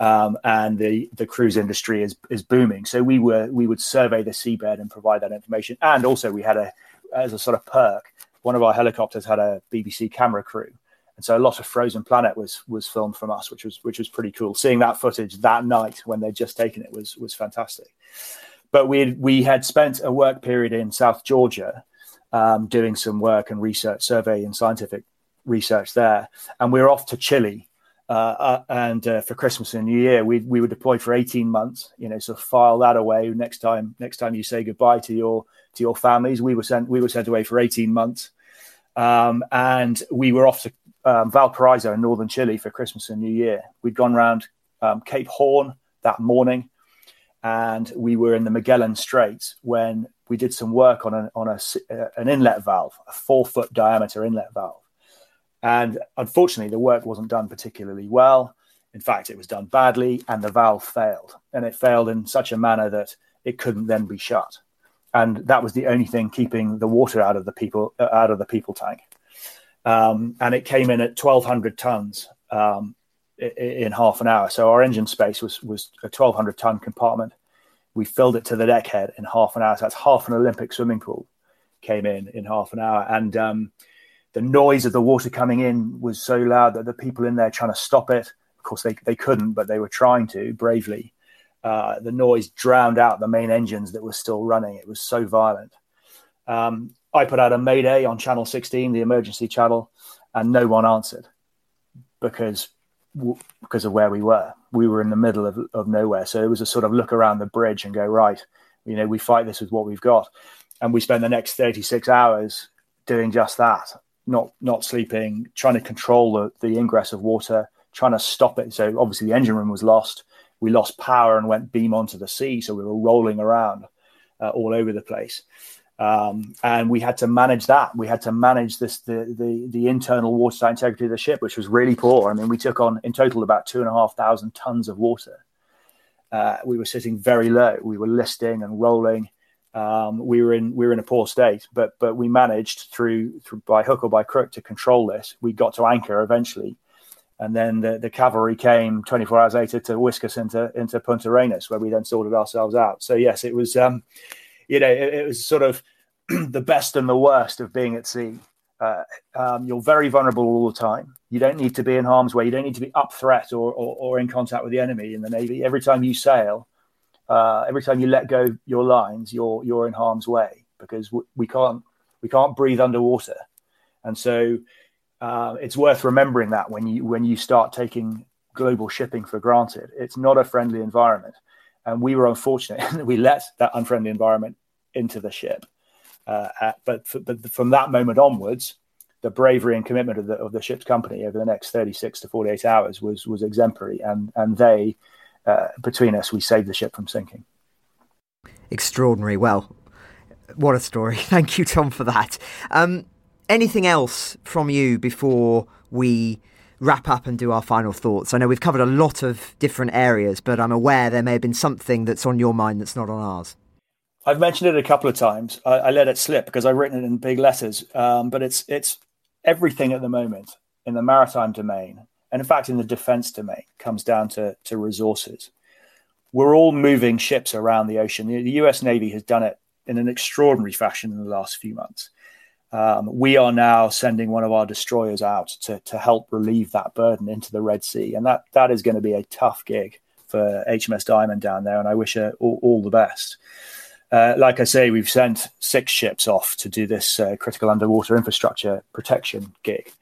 um, and the the cruise industry is is booming. So we were we would survey the seabed and provide that information, and also we had a as a sort of perk, one of our helicopters had a BBC camera crew, and so a lot of Frozen Planet was was filmed from us, which was which was pretty cool. Seeing that footage that night when they'd just taken it was was fantastic. But we we had spent a work period in South Georgia, um, doing some work and research, survey and scientific research there, and we were off to Chile. Uh, uh, and uh, for Christmas and New Year, we we were deployed for eighteen months. You know, so file that away. Next time, next time you say goodbye to your to your families. We were sent we were sent away for 18 months, um, and we were off to um, Valparaiso in northern Chile for Christmas and New Year. We'd gone around um, Cape Horn that morning, and we were in the Magellan Straits when we did some work on an on a, uh, an inlet valve, a four foot diameter inlet valve, and unfortunately the work wasn't done particularly well. In fact, it was done badly, and the valve failed, and it failed in such a manner that it couldn't then be shut and that was the only thing keeping the water out of the people uh, out of the people tank. Um, and it came in at 1,200 tons um, in, half an hour. So our engine space was was a 1,200 ton compartment. We filled it to the deck head in half an hour. So that's half an Olympic swimming pool came in in half an hour, and um, the noise of the water coming in was so loud that the people in there trying to stop it. Of course, they they couldn't, but they were trying to bravely uh, the noise drowned out the main engines that were still running. It was so violent. Um, I put out a mayday on channel 16, the emergency channel, and no one answered because because of where we were. We were in the middle of, of nowhere. So it was a sort of look around the bridge and go, right, you know, we fight this with what we've got. And we spent the next 36 hours doing just that, not not sleeping, trying to control the, the ingress of water, trying to stop it. So obviously the engine room was lost we lost power and went beam onto the sea. So we were rolling around uh, all over the place. Um, and we had to manage that. We had to manage this the, the the internal water integrity of the ship, which was really poor. I mean, we took on in total about two and a half thousand tons of water. Uh, we were sitting very low. We were listing and rolling. Um, we were in we were in a poor state, but but we managed through through by hook or by crook to control this. We got to anchor eventually, and then the, the cavalry came 24 hours later to whisk us into into Punta Arenas, where we then sorted ourselves out. So yes, it was, um, you know, it, it, was sort of the best and the worst of being at sea. Uh, um, you're very vulnerable all the time. You don't need to be in harm's way. You don't need to be up threat or, or, or in contact with the enemy in the navy. Every time you sail, uh, every time you let go your lines, you're you're in harm's way because we can't we can't breathe underwater, and so uh, it's worth remembering that when you when you start taking global shipping for granted, it's not a friendly environment, and we were unfortunate that we let that unfriendly environment into the ship. Uh, at, but but from that moment onwards, the bravery and commitment of the of the ship's company over the next thirty six to forty eight hours was was exemplary, and and they uh, between us we saved the ship from sinking. Extraordinary. Well, what a story! Thank you, Tom, for that. Um, anything else from you before we wrap up and do our final thoughts? I know we've covered a lot of different areas, but I'm aware there may have been something that's on your mind that's not on ours. I've mentioned it a couple of times. I, I let it slip because I've written it in big letters. Um, but it's it's everything at the moment in the maritime domain, and in fact in the defense domain, comes down to, to resources. We're all moving ships around the ocean. The, the US Navy has done it in an extraordinary fashion in the last few months. Um, we are now sending one of our destroyers out to, to help relieve that burden into the Red Sea. And that, that is going to be a tough gig for HMS Diamond down there. And I wish her all, all the best. Uh, like I say, we've sent six ships off to do this uh, critical underwater infrastructure protection gig.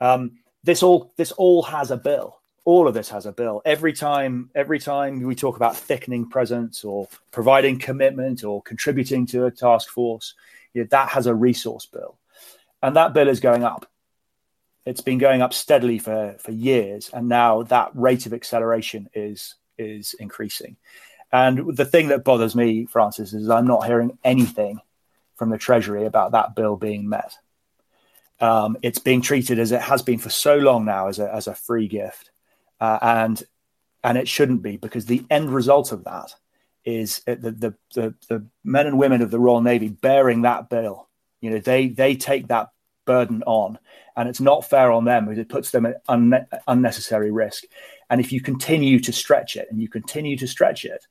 Um, this all this all has a bill. All of this has a bill. Every time, every time we talk about thickening presence or providing commitment or contributing to a task force, you know, that has a resource bill, and that bill is going up. It's been going up steadily for for years, and now that rate of acceleration is is increasing. And the thing that bothers me, Francis, is I'm not hearing anything from the Treasury about that bill being met. Um, it's being treated as it has been for so long now as a, as a free gift, uh, and and it shouldn't be because the end result of that is the, the, the the men and women of the Royal Navy bearing that bill. You know, they they take that burden on, and it's not fair on them because it puts them at un- unnecessary risk. And if you continue to stretch it and you continue to stretch it,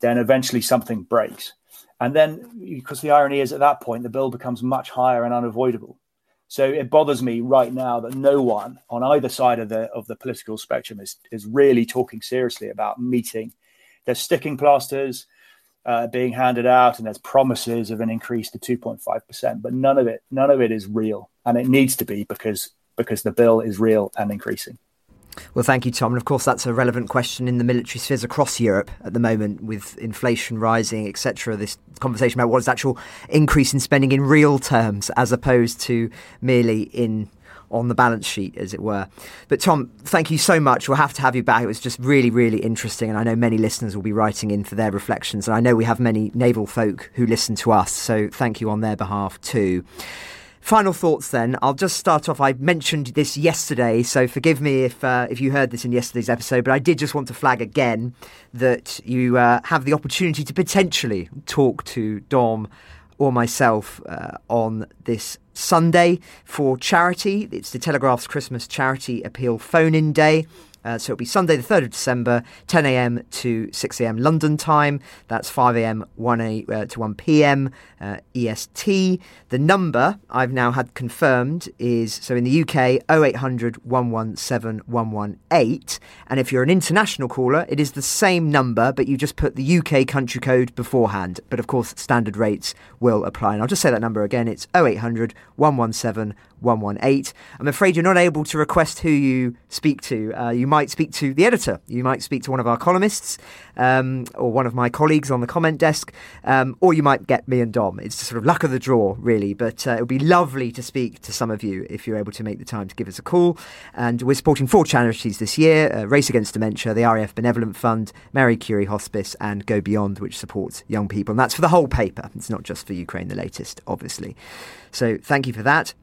then eventually something breaks. And then, because the irony is at that point, the bill becomes much higher and unavoidable. So it bothers me right now that no one on either side of the of the political spectrum is is really talking seriously about meeting. There's sticking plasters uh, being handed out, and there's promises of an increase to 2.5 percent, but none of it none of it is real, and it needs to be because because the bill is real and increasing. Well, thank you, Tom. And of course, that's a relevant question in the military spheres across Europe at the moment, with inflation rising, etc. This conversation about what is actual increase in spending in real terms, as opposed to merely in on the balance sheet, as it were. But Tom, thank you so much. We'll have to have you back. It was just really, really interesting, and I know many listeners will be writing in for their reflections, and I know we have many naval folk who listen to us. So thank you on their behalf too. Final thoughts then. I'll just start off. I mentioned this yesterday, so forgive me if uh, if you heard this in yesterday's episode, but I did just want to flag again that you uh, have the opportunity to potentially talk to Dom or myself uh, on this Sunday for charity. It's the Telegraph's Christmas charity appeal phone in day. Uh, so it'll be Sunday, the 3rd of December, 10 a.m. to 6 a.m. London time. That's 5 a.m. 1 a, uh, to 1 p.m. Uh, EST. The number I've now had confirmed is so in the UK 0800 117 118. And if you're an international caller, it is the same number, but you just put the UK country code beforehand. But of course, standard rates will apply. And I'll just say that number again it's 0800 117 118. I'm afraid you're not able to request who you speak to. Uh, you might speak to the editor, you might speak to one of our columnists, um, or one of my colleagues on the comment desk, um, or you might get me and Dom. It's sort of luck of the draw, really. But uh, it would be lovely to speak to some of you if you're able to make the time to give us a call. And we're supporting four charities this year uh, Race Against Dementia, the RAF Benevolent Fund, Marie Curie Hospice, and Go Beyond, which supports young people. And that's for the whole paper. It's not just for Ukraine, the latest, obviously. So thank you for that.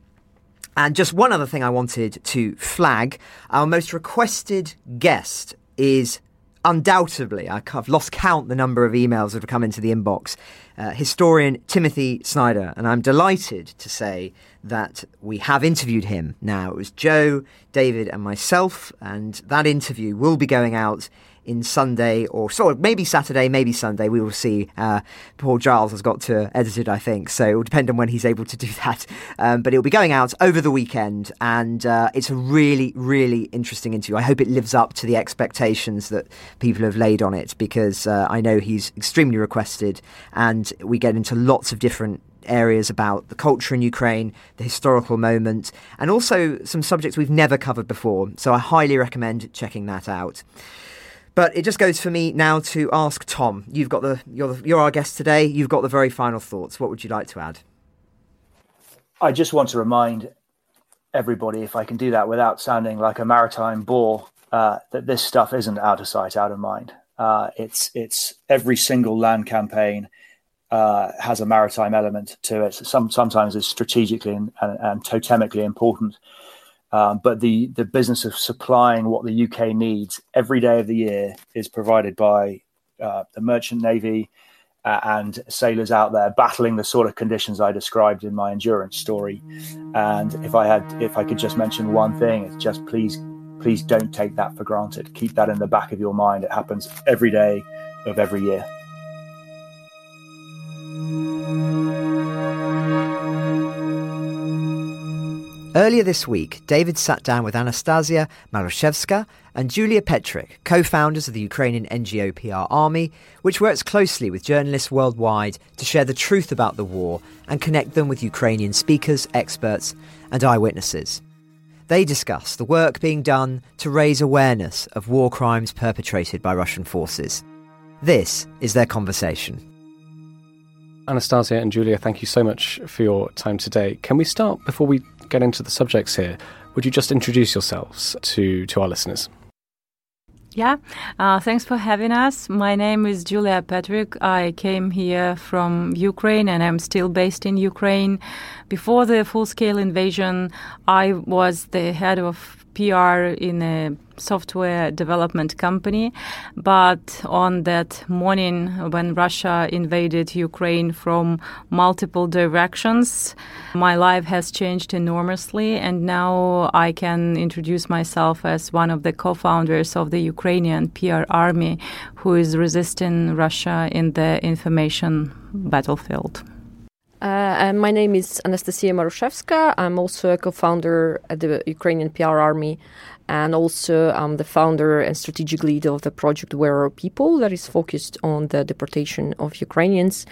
And just one other thing I wanted to flag our most requested guest is undoubtedly, I've lost count the number of emails that have come into the inbox, uh, historian Timothy Snyder. And I'm delighted to say that we have interviewed him now. It was Joe, David, and myself, and that interview will be going out in Sunday or so maybe Saturday, maybe Sunday. We will see. Uh, Paul Giles has got to edit it, I think, so it will depend on when he's able to do that. Um, but it will be going out over the weekend, and uh, it's a really, really interesting interview. I hope it lives up to the expectations that people have laid on it because uh, I know he's extremely requested, and we get into lots of different areas about the culture in Ukraine, the historical moment, and also some subjects we've never covered before. So I highly recommend checking that out. But it just goes for me now to ask Tom. You've got the you're, the, you're our guest today. You've got the very final thoughts. What would you like to add? I just want to remind everybody, if I can do that without sounding like a maritime bore, uh, that this stuff isn't out of sight, out of mind. Uh, it's it's every single land campaign uh, has a maritime element to it. Some sometimes it's strategically and, and, and totemically important. Um, but the the business of supplying what the UK needs every day of the year is provided by uh, the merchant navy uh, and sailors out there battling the sort of conditions I described in my endurance story. And if I had, if I could just mention one thing, it's just please, please don't take that for granted. Keep that in the back of your mind. It happens every day of every year. Earlier this week, David sat down with Anastasiia Marushevska and Julia Petryk, co founders of the Ukrainian NGO PR Army, which works closely with journalists worldwide to share the truth about the war and connect them with Ukrainian speakers, experts, and eyewitnesses. They discuss the work being done to raise awareness of war crimes perpetrated by Russian forces. This is their conversation. Anastasia and Julia, thank you so much for your time today. Can we start before we get into the subjects here, would you just introduce yourselves to, to our listeners? Yeah, uh, thanks for having us. My name is Julia Petryk. I came here from Ukraine and I'm still based in Ukraine. Before the full scale invasion, I was the head of PR in a software development company. But on that morning, when Russia invaded Ukraine from multiple directions, my life has changed enormously. And now I can introduce myself as one of the co founders of the Ukrainian PR army who is resisting Russia in the information battlefield. Uh, my name is Anastasiia Marushevska. I'm also a co-founder at the Ukrainian PR Army, and also I'm the founder and strategic lead of the project Where Are People that is focused on the deportation of Ukrainians.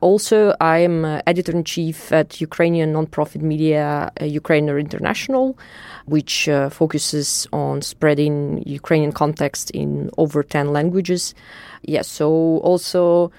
Also, I am uh, editor in chief at Ukrainian nonprofit media uh, Ukrainer International, which uh, focuses on spreading Ukrainian context in over ten languages. Yes, yeah, so also.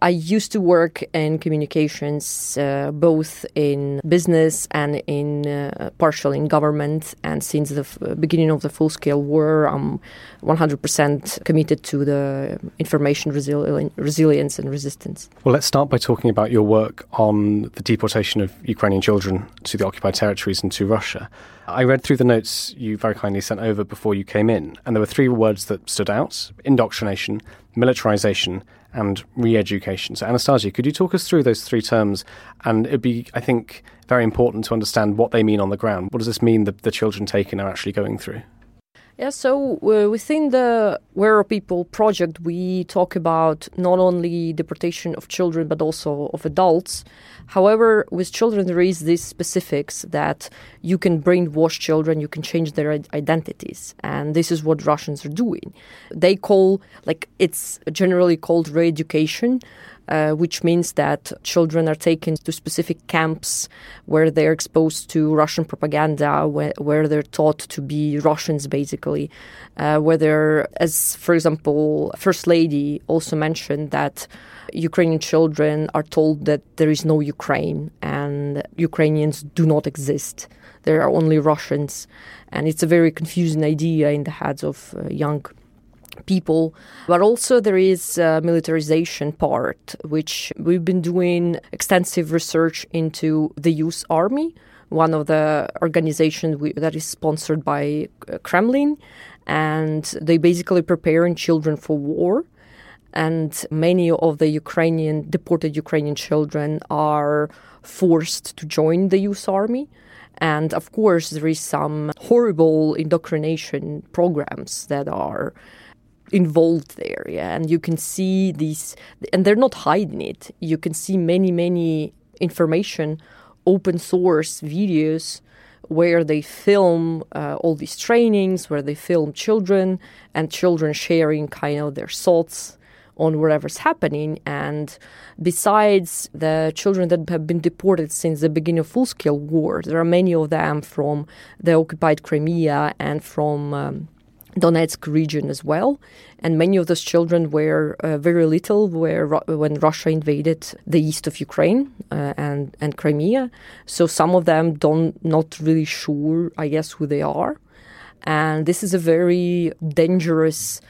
I used to work in communications, uh, both in business and in uh, partial in government. And since the f- beginning of the full scale war, I'm 100% committed to the information resili- resilience and resistance. Well, let's start by talking about your work on the deportation of Ukrainian children to the occupied territories and to Russia. I read through the notes you very kindly sent over before you came in, and there were three words that stood out indoctrination, militarization, and re education. So, Anastasia, could you talk us through those three terms? And it'd be, I think, very important to understand what they mean on the ground. What does this mean that the children taken are actually going through? Yeah, so uh, within the Where Are People project, we talk about not only deportation of children but also of adults. However, with children, there is these specifics that you can brainwash children, you can change their identities, and this is what Russians are doing. They call like it's generally called re-education, uh, which means that children are taken to specific camps where they're exposed to Russian propaganda, where, where they're taught to be Russians, basically. Uh, where they're, as for example, First Lady also mentioned that Ukrainian children are told that there is no Ukraine and Ukrainians do not exist. There are only Russians. And it's a very confusing idea in the heads of uh, young people. But also there is a militarization part, which we've been doing extensive research into the youth army, one of the organizations that is sponsored by uh, Kremlin, and they basically preparing children for war. And many of the Ukrainian deported Ukrainian children are forced to join the youth army. And of course, there is some horrible indoctrination programs that are involved there yeah? And you can see these and they're not hiding it. You can see many many information open source videos where they film uh, all these trainings where they film children and children sharing kind of their thoughts on whatever's happening. And besides the children that have been deported since the beginning of full-scale war there are many of them from the occupied crimea and from um, Donetsk region as well. And many of those children were uh, very little where, when Russia invaded the east of Ukraine uh, and, and Crimea. So some of them don't not really sure, I guess, who they are. And this is a very dangerous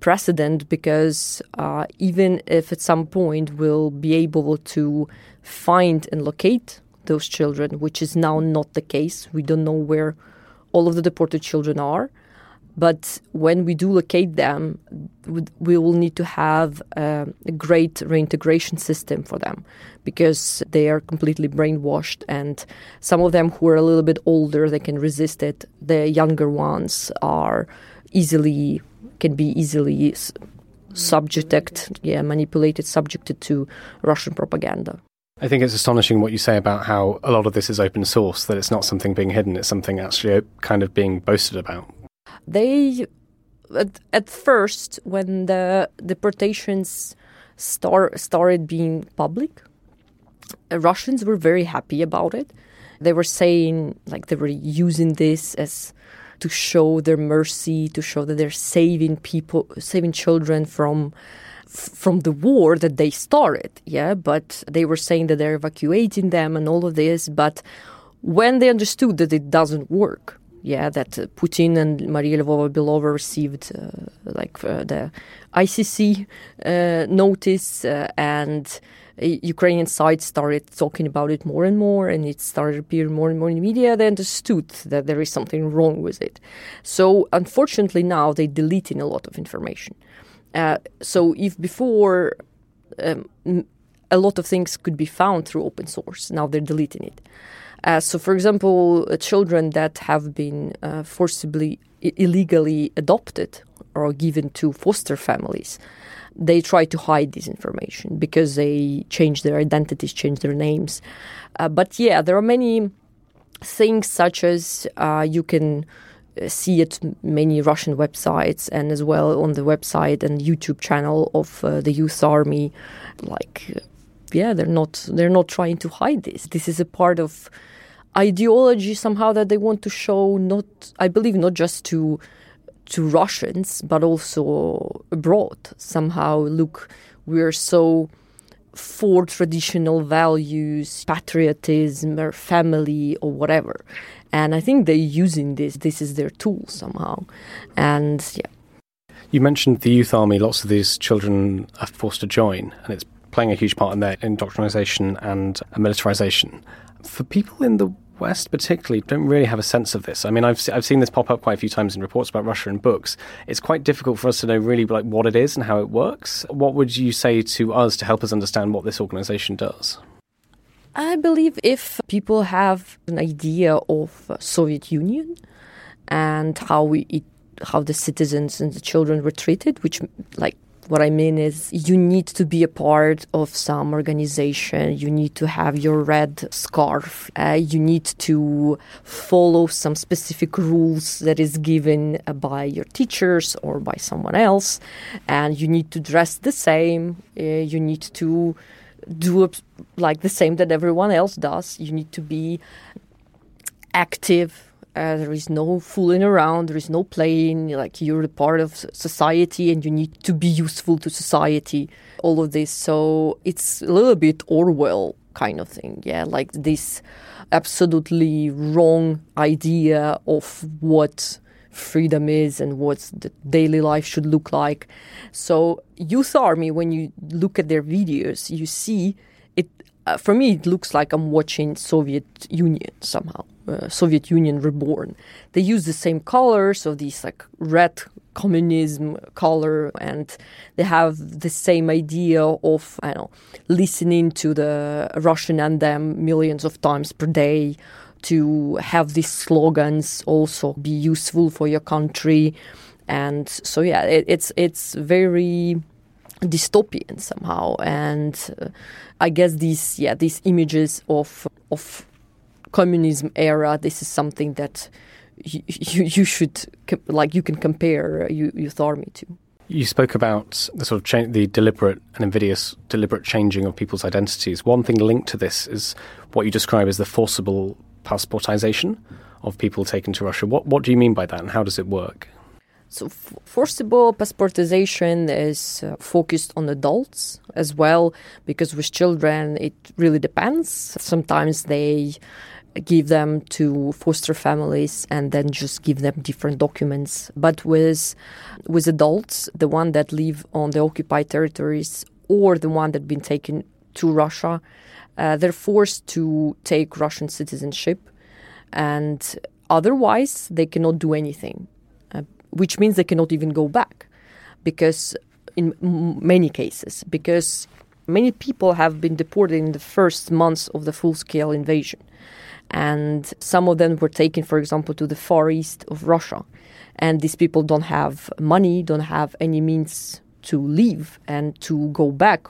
precedent because uh, even if at some point we'll be able to find and locate those children, which is now not the case, we don't know where all of the deported children are But when we do locate them, we will need to have uh, a great reintegration system for them because they are completely brainwashed. And some of them who are a little bit older, they can resist it. The younger ones are easily can be easily subjected, yeah, manipulated, subjected to Russian propaganda. I think it's astonishing what you say about how a lot of this is open source, that it's not something being hidden, it's something actually uh, kind of being boasted about. They, at, at first, when the deportations start, started being public, uh, Russians were very happy about it. They were saying, like, they were using this as to show their mercy, to show that they're saving people, saving children from from the war that they started. Yeah, but they were saying that they're evacuating them and all of this. But when they understood that it doesn't work, yeah, that Putin and Maria Lvova-Belova received uh, like uh, the ICC uh, notice uh, and Ukrainian side started talking about it more and more, and it started appearing more and more in the media. They understood that there is something wrong with it. So, unfortunately, now they're deleting a lot of information. Uh, so, if before um, a lot of things could be found through open source, now they're deleting it. Uh, so, for example, uh, children that have been uh, forcibly, I- illegally adopted or given to foster families they try to hide this information because they change their identities, change their names. Uh, but yeah, there are many things such as uh, you can uh, see at many Russian websites and as well on the website and YouTube channel of uh, the Youth Army. Like, yeah, they're not they're not trying to hide this. This is a part of ideology somehow that they want to show. Not, I believe, not just to to Russians, but also abroad. Somehow, look, we're so for traditional values, patriotism, or family, or whatever. And I think they're using this. This is their tool somehow. And yeah. You mentioned the youth army. Lots of these children are forced to join, and it's playing a huge part in their indoctrination and militarization. For people in the West, particularly, don't really have a sense of this. I mean, I've I've seen this pop up quite a few times in reports about Russia and books. It's quite difficult for us to know really like what it is and how it works. What would you say to us to help us understand what this organization does? I believe if people have an idea of Soviet Union and how we it, how the citizens and the children were treated, which like what I mean is, you need to be a part of some organization. You need to have your red scarf. Uh, you need to follow some specific rules that is given uh, by your teachers or by someone else. And you need to dress the same. Uh, you need to do like the same that everyone else does. You need to be active uh, there is no fooling around. There is no playing. Like you're a part of society, and you need to be useful to society. All of this, so it's a little bit Orwell kind of thing. Yeah, like this absolutely wrong idea of what freedom is and what the daily life should look like. So, Youth Army, when you look at their videos, you see it. Uh, for me, it looks like I'm watching Soviet Union somehow. Uh, Soviet Union reborn. They use the same colors of these like red communism color, and they have the same idea of I know listening to the Russian anthem millions of times per day. To have these slogans also be useful for your country, and so yeah, it, it's it's very dystopian somehow, and uh, I guess these yeah these images of of communism era, this is something that you, you, you should like you can compare uh, you Youth Army to. You spoke about the sort of cha- the deliberate and invidious deliberate changing of people's identities. One thing linked to this is what you describe as the forcible passportization of people taken to Russia. What what do you mean by that, and how does it work? So, forcible passportization is uh, focused on adults as well, because with children it really depends. Sometimes they give them to foster families and then just give them different documents. But with with adults, the one that live on the occupied territories or the one that been taken to Russia, uh, they're forced to take Russian citizenship, and otherwise they cannot do anything. Uh, which means they cannot even go back because in m- many cases because many people have been deported in the first months of the full-scale invasion. And some of them were taken for example to the far east of russia. And these people don't have money don't have any means to leave and to go back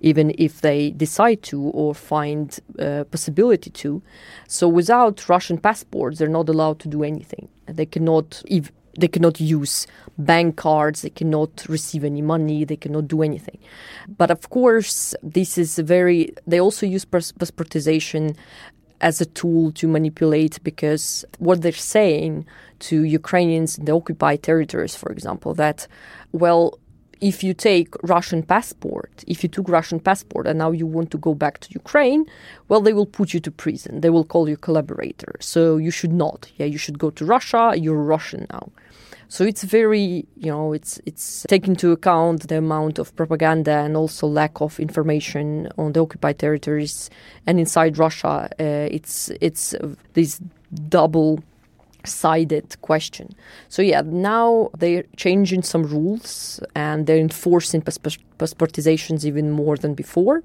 even if they decide to or find a possibility to. So without russian passports they're not allowed to do anything. They cannot ev- they cannot use bank cards they cannot receive any money they cannot do anything but of course this is very they also use passportization as a tool to manipulate because what they're saying to Ukrainians in the occupied territories, for example, that, well, if you take Russian passport, if you took Russian passport and now you want to go back to Ukraine, well, they will put you to prison. They will call you collaborator. So you should not. Yeah, you should go to Russia. You're Russian now. So it's very, you know, it's it's taking into account the amount of propaganda and also lack of information on the occupied territories and inside Russia. Uh, it's it's this double sided question. So yeah, now they're changing some rules and they're enforcing passportizations even more than before.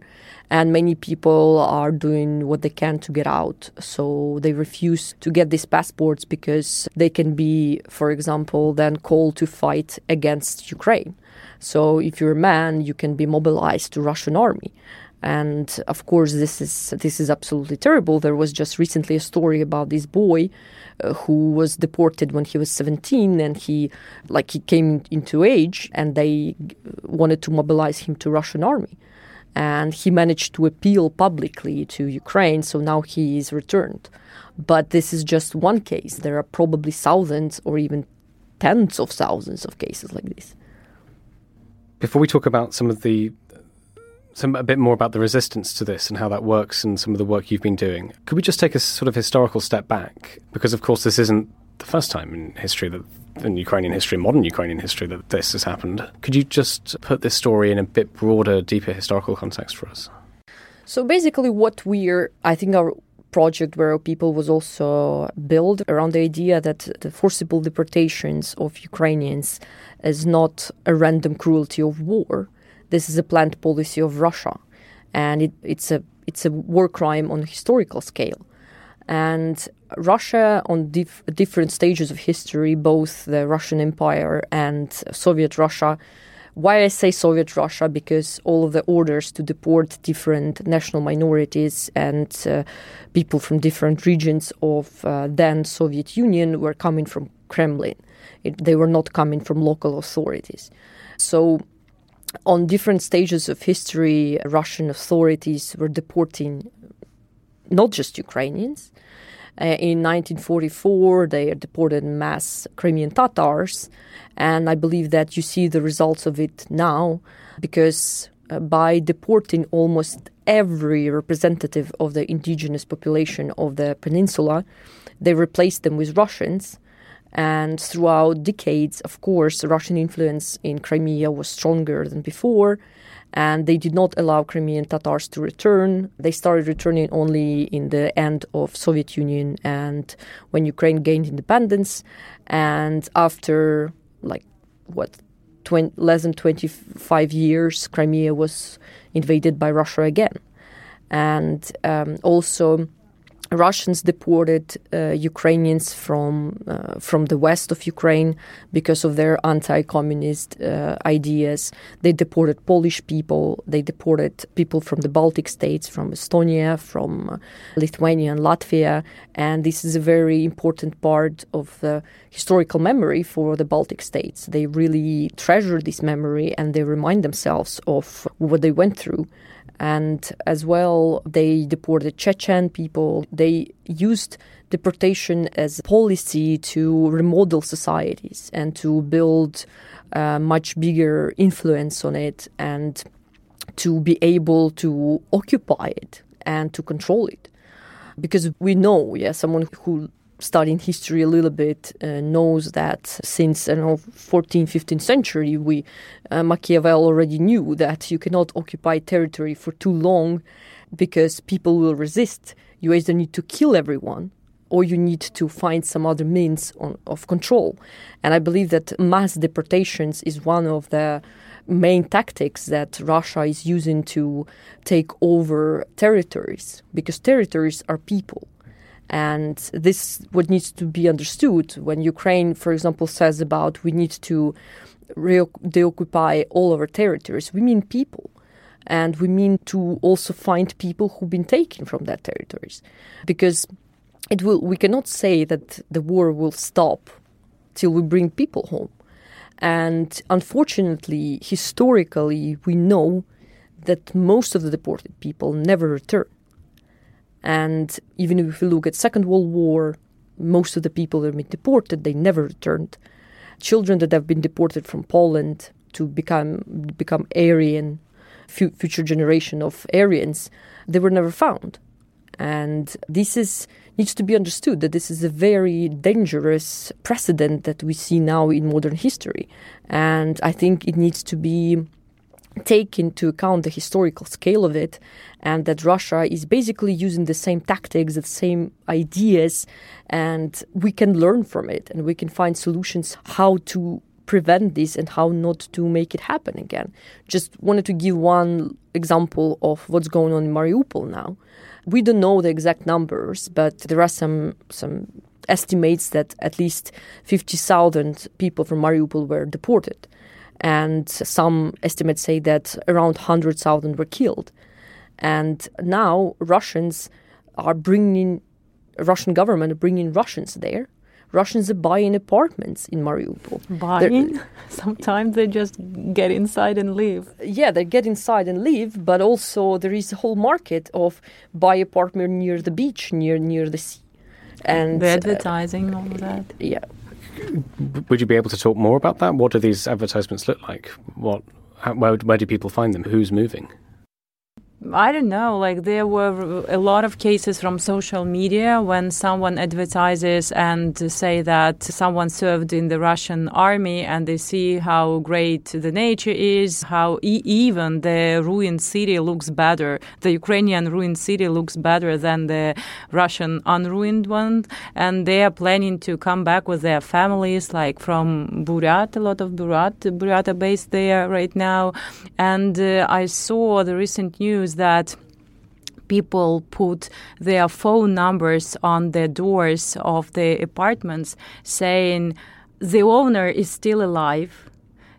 And many people are doing what they can to get out. So they refuse to get these passports because they can be, for example, then called to fight against Ukraine. So if you're a man, you can be mobilized to Russian army and of course this is this is absolutely terrible there was just recently a story about this boy who was deported when he was 17 and he like he came into age and they wanted to mobilize him to Russian army. And he managed to appeal publicly to Ukraine so now he is returned. But this is just one case. There are probably thousands or even tens of thousands of cases like this. Before we talk about some of the some a bit more about the resistance to this and how that works and some of the work you've been doing. Could we just take a sort of historical step back? Because of course this isn't the first time in history that in Ukrainian history, modern Ukrainian history, that this has happened. Could you just put this story in a bit broader, deeper historical context for us? So basically, what we're, I think, our project where people was also built around the idea that the forcible deportations of Ukrainians is not a random cruelty of war, this is a planned policy of Russia, and it, it's a it's a war crime on a historical scale. And Russia, on dif- different stages of history, both the Russian Empire and Soviet Russia. Why I say Soviet Russia? Because all of the orders to deport different national minorities and uh, people from different regions of uh, then Soviet Union were coming from Kremlin. It, they were not coming from local authorities. So on different stages of history, Russian authorities were deporting not just Ukrainians. Uh, in 1944, they deported mass Crimean Tatars, and I believe that you see the results of it now because uh, by deporting almost every representative of the indigenous population of the peninsula, they replaced them with Russians and throughout decades, of course, Russian influence in Crimea was stronger than before, and they did not allow Crimean Tatars to return. They started returning only in the end of Soviet Union and when Ukraine gained independence. And after like what 20, less than 25 years, Crimea was invaded by Russia again. And um, also, Russians deported uh, Ukrainians from uh, from the west of Ukraine because of their anti-communist uh, ideas. They deported Polish people. They deported people from the Baltic states, from Estonia, from Lithuania and Latvia. And this is a very important part of the historical memory for the Baltic states. They really treasure this memory and they remind themselves of what they went through and as well they deported Chechen people. They used deportation as a policy to remodel societies and to build a much bigger influence on it and to be able to occupy it and to control it. Because we know, yeah, someone who studying history a little bit uh, knows that since I know 14th 15th century we uh, Machiavelli already knew that you cannot occupy territory for too long because people will resist you either need to kill everyone or you need to find some other means on, of control. And I believe that mass deportations is one of the main tactics that Russia is using to take over territories because territories are people. And this what needs to be understood when Ukraine, for example, says about we need to deoccupy all our territories. We mean people. And we mean to also find people who've been taken from that territories. Because it will we cannot say that the war will stop till we bring people home. And unfortunately, historically, we know that most of the deported people never return. And even if we look at Second World War, most of the people that have been deported, they never returned. Children that have been deported from Poland to become become Aryan, future generation of Aryans, they were never found. And this is needs to be understood that this is a very dangerous precedent that we see now in modern history. And I think it needs to be take into account the historical scale of it and that Russia is basically using the same tactics, the same ideas, and we can learn from it and we can find solutions how to prevent this and how not to make it happen again. Just wanted to give one example of what's going on in Mariupol now. We don't know the exact numbers, but there are some some estimates that at least 50,000 people from Mariupol were deported. And some estimates say that around 100,000 were killed. And now Russians are bringing, Russian government bringing Russians there. Russians are buying apartments in Mariupol. Buying? They're, Sometimes they just get inside and leave. Yeah, they get inside and leave, but also there is a whole market of buy apartment near the beach, near near the sea. And the advertising, uh, all of that. Yeah. Would you be able to talk more about that? What do these advertisements look like? What, how, where, where do people find them? Who's moving? I don't know. Like there were a lot of cases from social media when someone advertises and say that someone served in the Russian army and they see how great the nature is, how e- even the ruined city looks better. The Ukrainian ruined city looks better than the Russian unruined one, and they are planning to come back with their families, like from Buryat. A lot of Buryat, Buryat are based there right now, and uh, I saw the recent news that people put their phone numbers on the doors of the apartments saying the owner is still alive.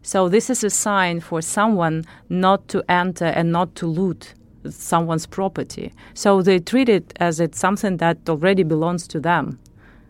So this is a sign for someone not to enter and not to loot someone's property. So they treat it as it's something that already belongs to them,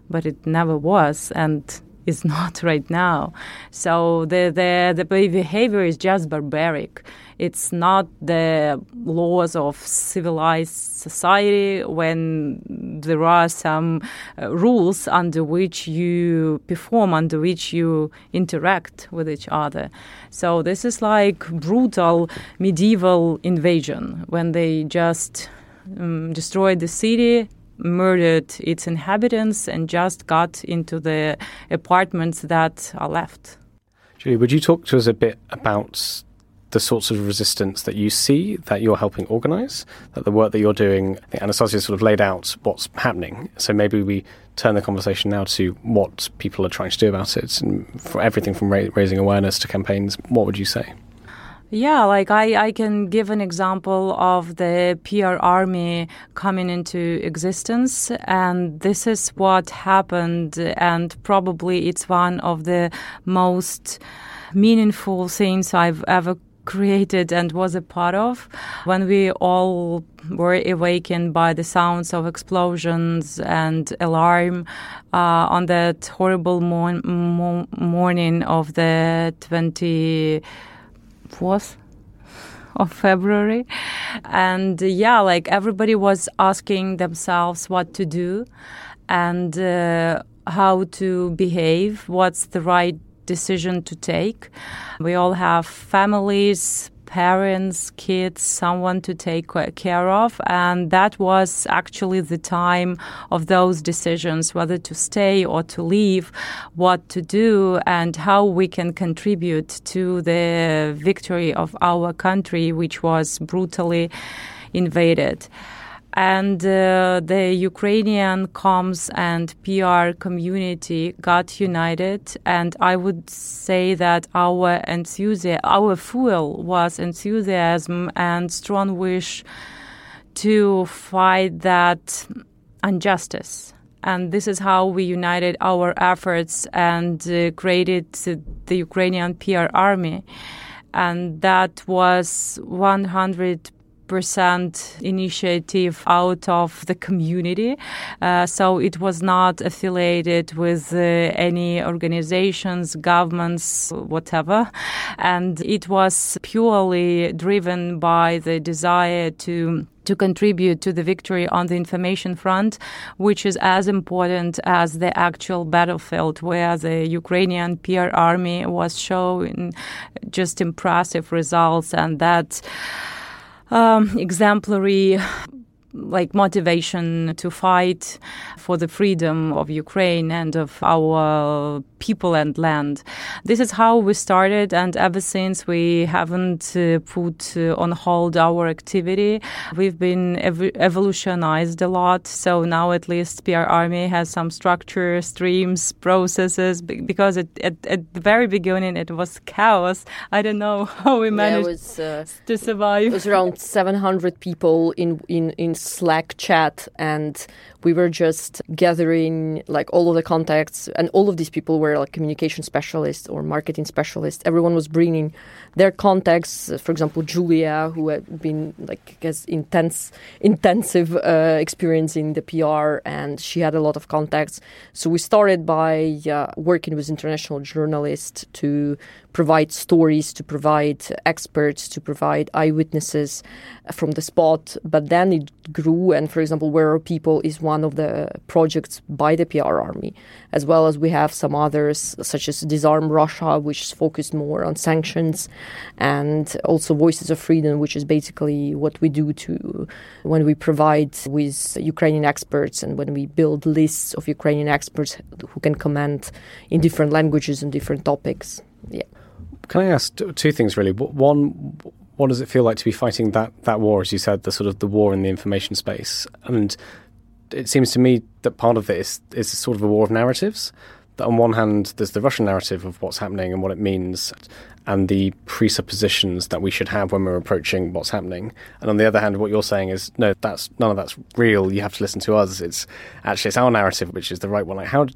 but it never was and is not right now. So the the the behavior is just barbaric. It's not the laws of civilized society when there are some uh, rules under which you perform, under which you interact with each other. So this is like brutal medieval invasion when they just um, destroyed the city murdered its inhabitants and just got into the apartments that are left. Julia, would you talk to us a bit about the sorts of resistance that you see that you're helping organise, that the work that you're doing, Anastasiia sort of laid out what's happening. So maybe we turn the conversation now to what people are trying to do about it, and for everything from ra- raising awareness to campaigns. What would you say? Yeah, like I, I can give an example of the PR army coming into existence, and this is what happened, and probably it's one of the most meaningful things I've ever created and was a part of. When we all were awakened by the sounds of explosions and alarm uh, on that horrible mor- mo- morning of the 20- 4th of February. And yeah, like everybody was asking themselves what to do and uh, how to behave, what's the right decision to take. We all have families, parents, kids, someone to take care of. And that was actually the time of those decisions whether to stay or to leave, what to do, and how we can contribute to the victory of our country, which was brutally invaded. And uh, the Ukrainian comms and PR community got united. And I would say that our enthusiasm, our fuel was enthusiasm and strong wish to fight that injustice. And this is how we united our efforts and uh, created the Ukrainian PR army. And that was 100 percent initiative out of the community. Uh, so it was not affiliated with uh, any organizations, governments, whatever. And it was purely driven by the desire to to contribute to the victory on the information front, which is as important as the actual battlefield, where the Ukrainian PR army was showing just impressive results and that um, exemplary like motivation to fight for the freedom of Ukraine and of our people and land. This is how we started, and ever since we haven't uh, put uh, on hold our activity. We've been ev- evolutionized a lot, so now at least PR Army has some structure, streams, processes. Because it, at, at the very beginning it was chaos. I don't know how we managed yeah, was, uh, to survive. It was around 700 people in in in Slack chat, and we were just gathering like all of the contacts, and all of these people were like communication specialists or marketing specialists. Everyone was bringing their contacts. For example, Julia, who had been like has intense, intensive uh, experience in the PR, and she had a lot of contacts. So we started by uh, working with international journalists to provide stories, to provide experts, to provide eyewitnesses from the spot. But then it grew, and for example, Where Are People is one of the projects by the PR Army, as well as we have some others, such as Disarm Russia, which is focused more on sanctions, and also Voices of Freedom, which is basically what we do to when we provide with Ukrainian experts and when we build lists of Ukrainian experts who can comment in different languages and different topics. Yeah. Can I ask two things really? One, what does it feel like to be fighting that that war, as you said, the sort of the war in the information space? And it seems to me that part of it is is sort of a war of narratives. That on one hand, there's the Russian narrative of what's happening and what it means, and the presuppositions that we should have when we're approaching what's happening. And on the other hand, what you're saying is no, that's none of that's real. You have to listen to us. It's actually it's our narrative which is the right one. Like how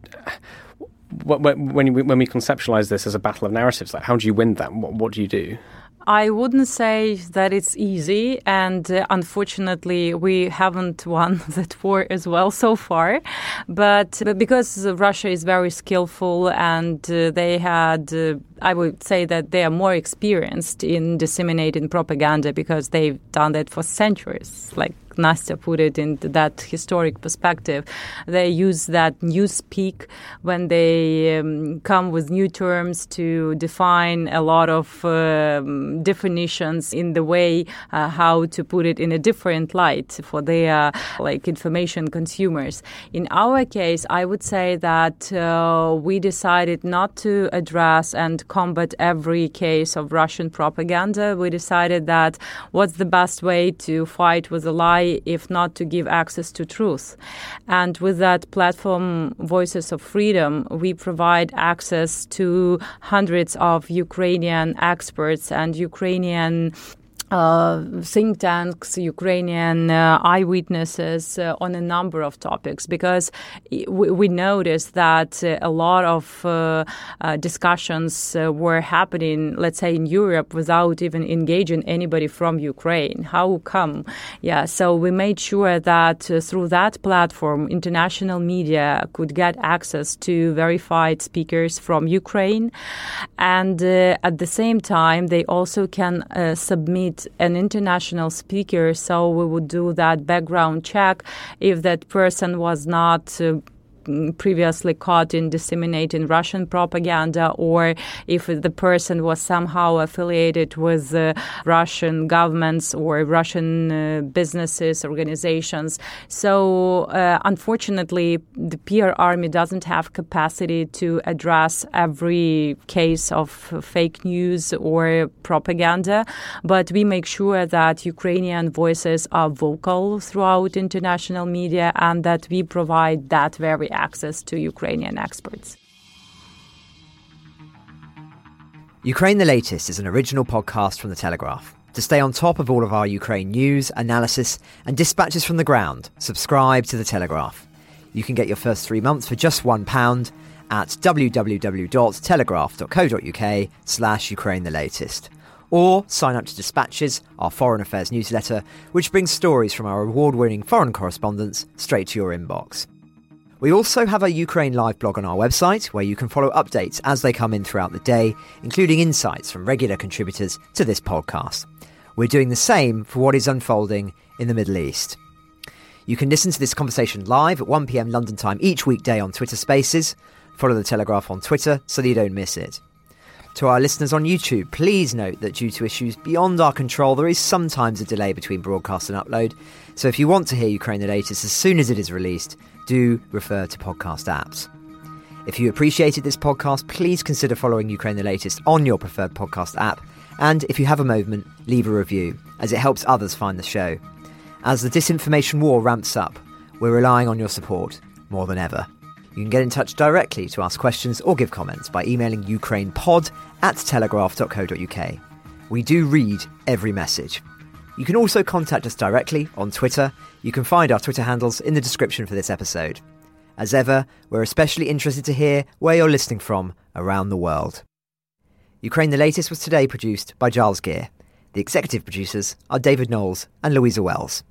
when we, when we conceptualize this as a battle of narratives, like how do you win that? What, what do you do? I wouldn't say that it's easy, and uh, unfortunately, we haven't won that war as well so far. But, but because Russia is very skillful and uh, they had, uh, I would say that they are more experienced in disseminating propaganda because they've done that for centuries, like Nastya put it in that historic perspective. They use that new speak when they um, come with new terms to define a lot of um, definitions in the way uh, how to put it in a different light for their like information consumers. In our case, I would say that uh, we decided not to address and combat every case of Russian propaganda. We decided that what's the best way to fight with a lie if not to give access to truth. And with that platform, Voices of Freedom, we provide access to hundreds of Ukrainian experts and Ukrainian uh, think tanks, Ukrainian uh, eyewitnesses uh, on a number of topics because we, we noticed that uh, a lot of uh, uh, discussions were happening, let's say, in Europe without even engaging anybody from Ukraine. How come? Yeah, so we made sure that through that platform, international media could get access to verified speakers from Ukraine. And at the same time, they also can submit an international speaker, so we would do that background check if that person was not. Uh, previously caught in disseminating Russian propaganda or if the person was somehow affiliated with uh, Russian governments or Russian uh, businesses, organizations. So, uh, unfortunately, the PR army doesn't have capacity to address every case of fake news or propaganda, but we make sure that Ukrainian voices are vocal throughout international media and that we provide that very access to Ukrainian experts. Ukraine the Latest is an original podcast from The Telegraph. To stay on top of all of our Ukraine news, analysis, and dispatches from the ground, subscribe to The Telegraph. You can get your first three months for just £1 at www.telegraph.co.uk slash Ukraine the Latest. Or sign up to Dispatches, our foreign affairs newsletter, which brings stories from our award winning foreign correspondents straight to your inbox. We also have a Ukraine Live blog on our website where you can follow updates as they come in throughout the day, including insights from regular contributors to this podcast. We're doing the same for what is unfolding in the Middle East. You can listen to this conversation live at 1pm London time each weekday on Twitter Spaces. Follow The Telegraph on Twitter so that you don't miss it. To our listeners on YouTube, please note that due to issues beyond our control, there is sometimes a delay between broadcast and upload. So if you want to hear Ukraine the latest as soon as it is released, do refer to podcast apps. If you appreciated this podcast, please consider following Ukraine the latest on your preferred podcast app. And if you have a moment, leave a review, as it helps others find the show. As the disinformation war ramps up, we're relying on your support more than ever. You can get in touch directly to ask questions or give comments by emailing ukrainepod at telegraph.co.uk. We do read every message. You can also contact us directly on Twitter. You can find our Twitter handles in the description for this episode. As ever, we're especially interested to hear where you're listening from around the world. Ukraine the Latest was today produced by Giles Gear. The executive producers are David Knowles and Louisa Wells.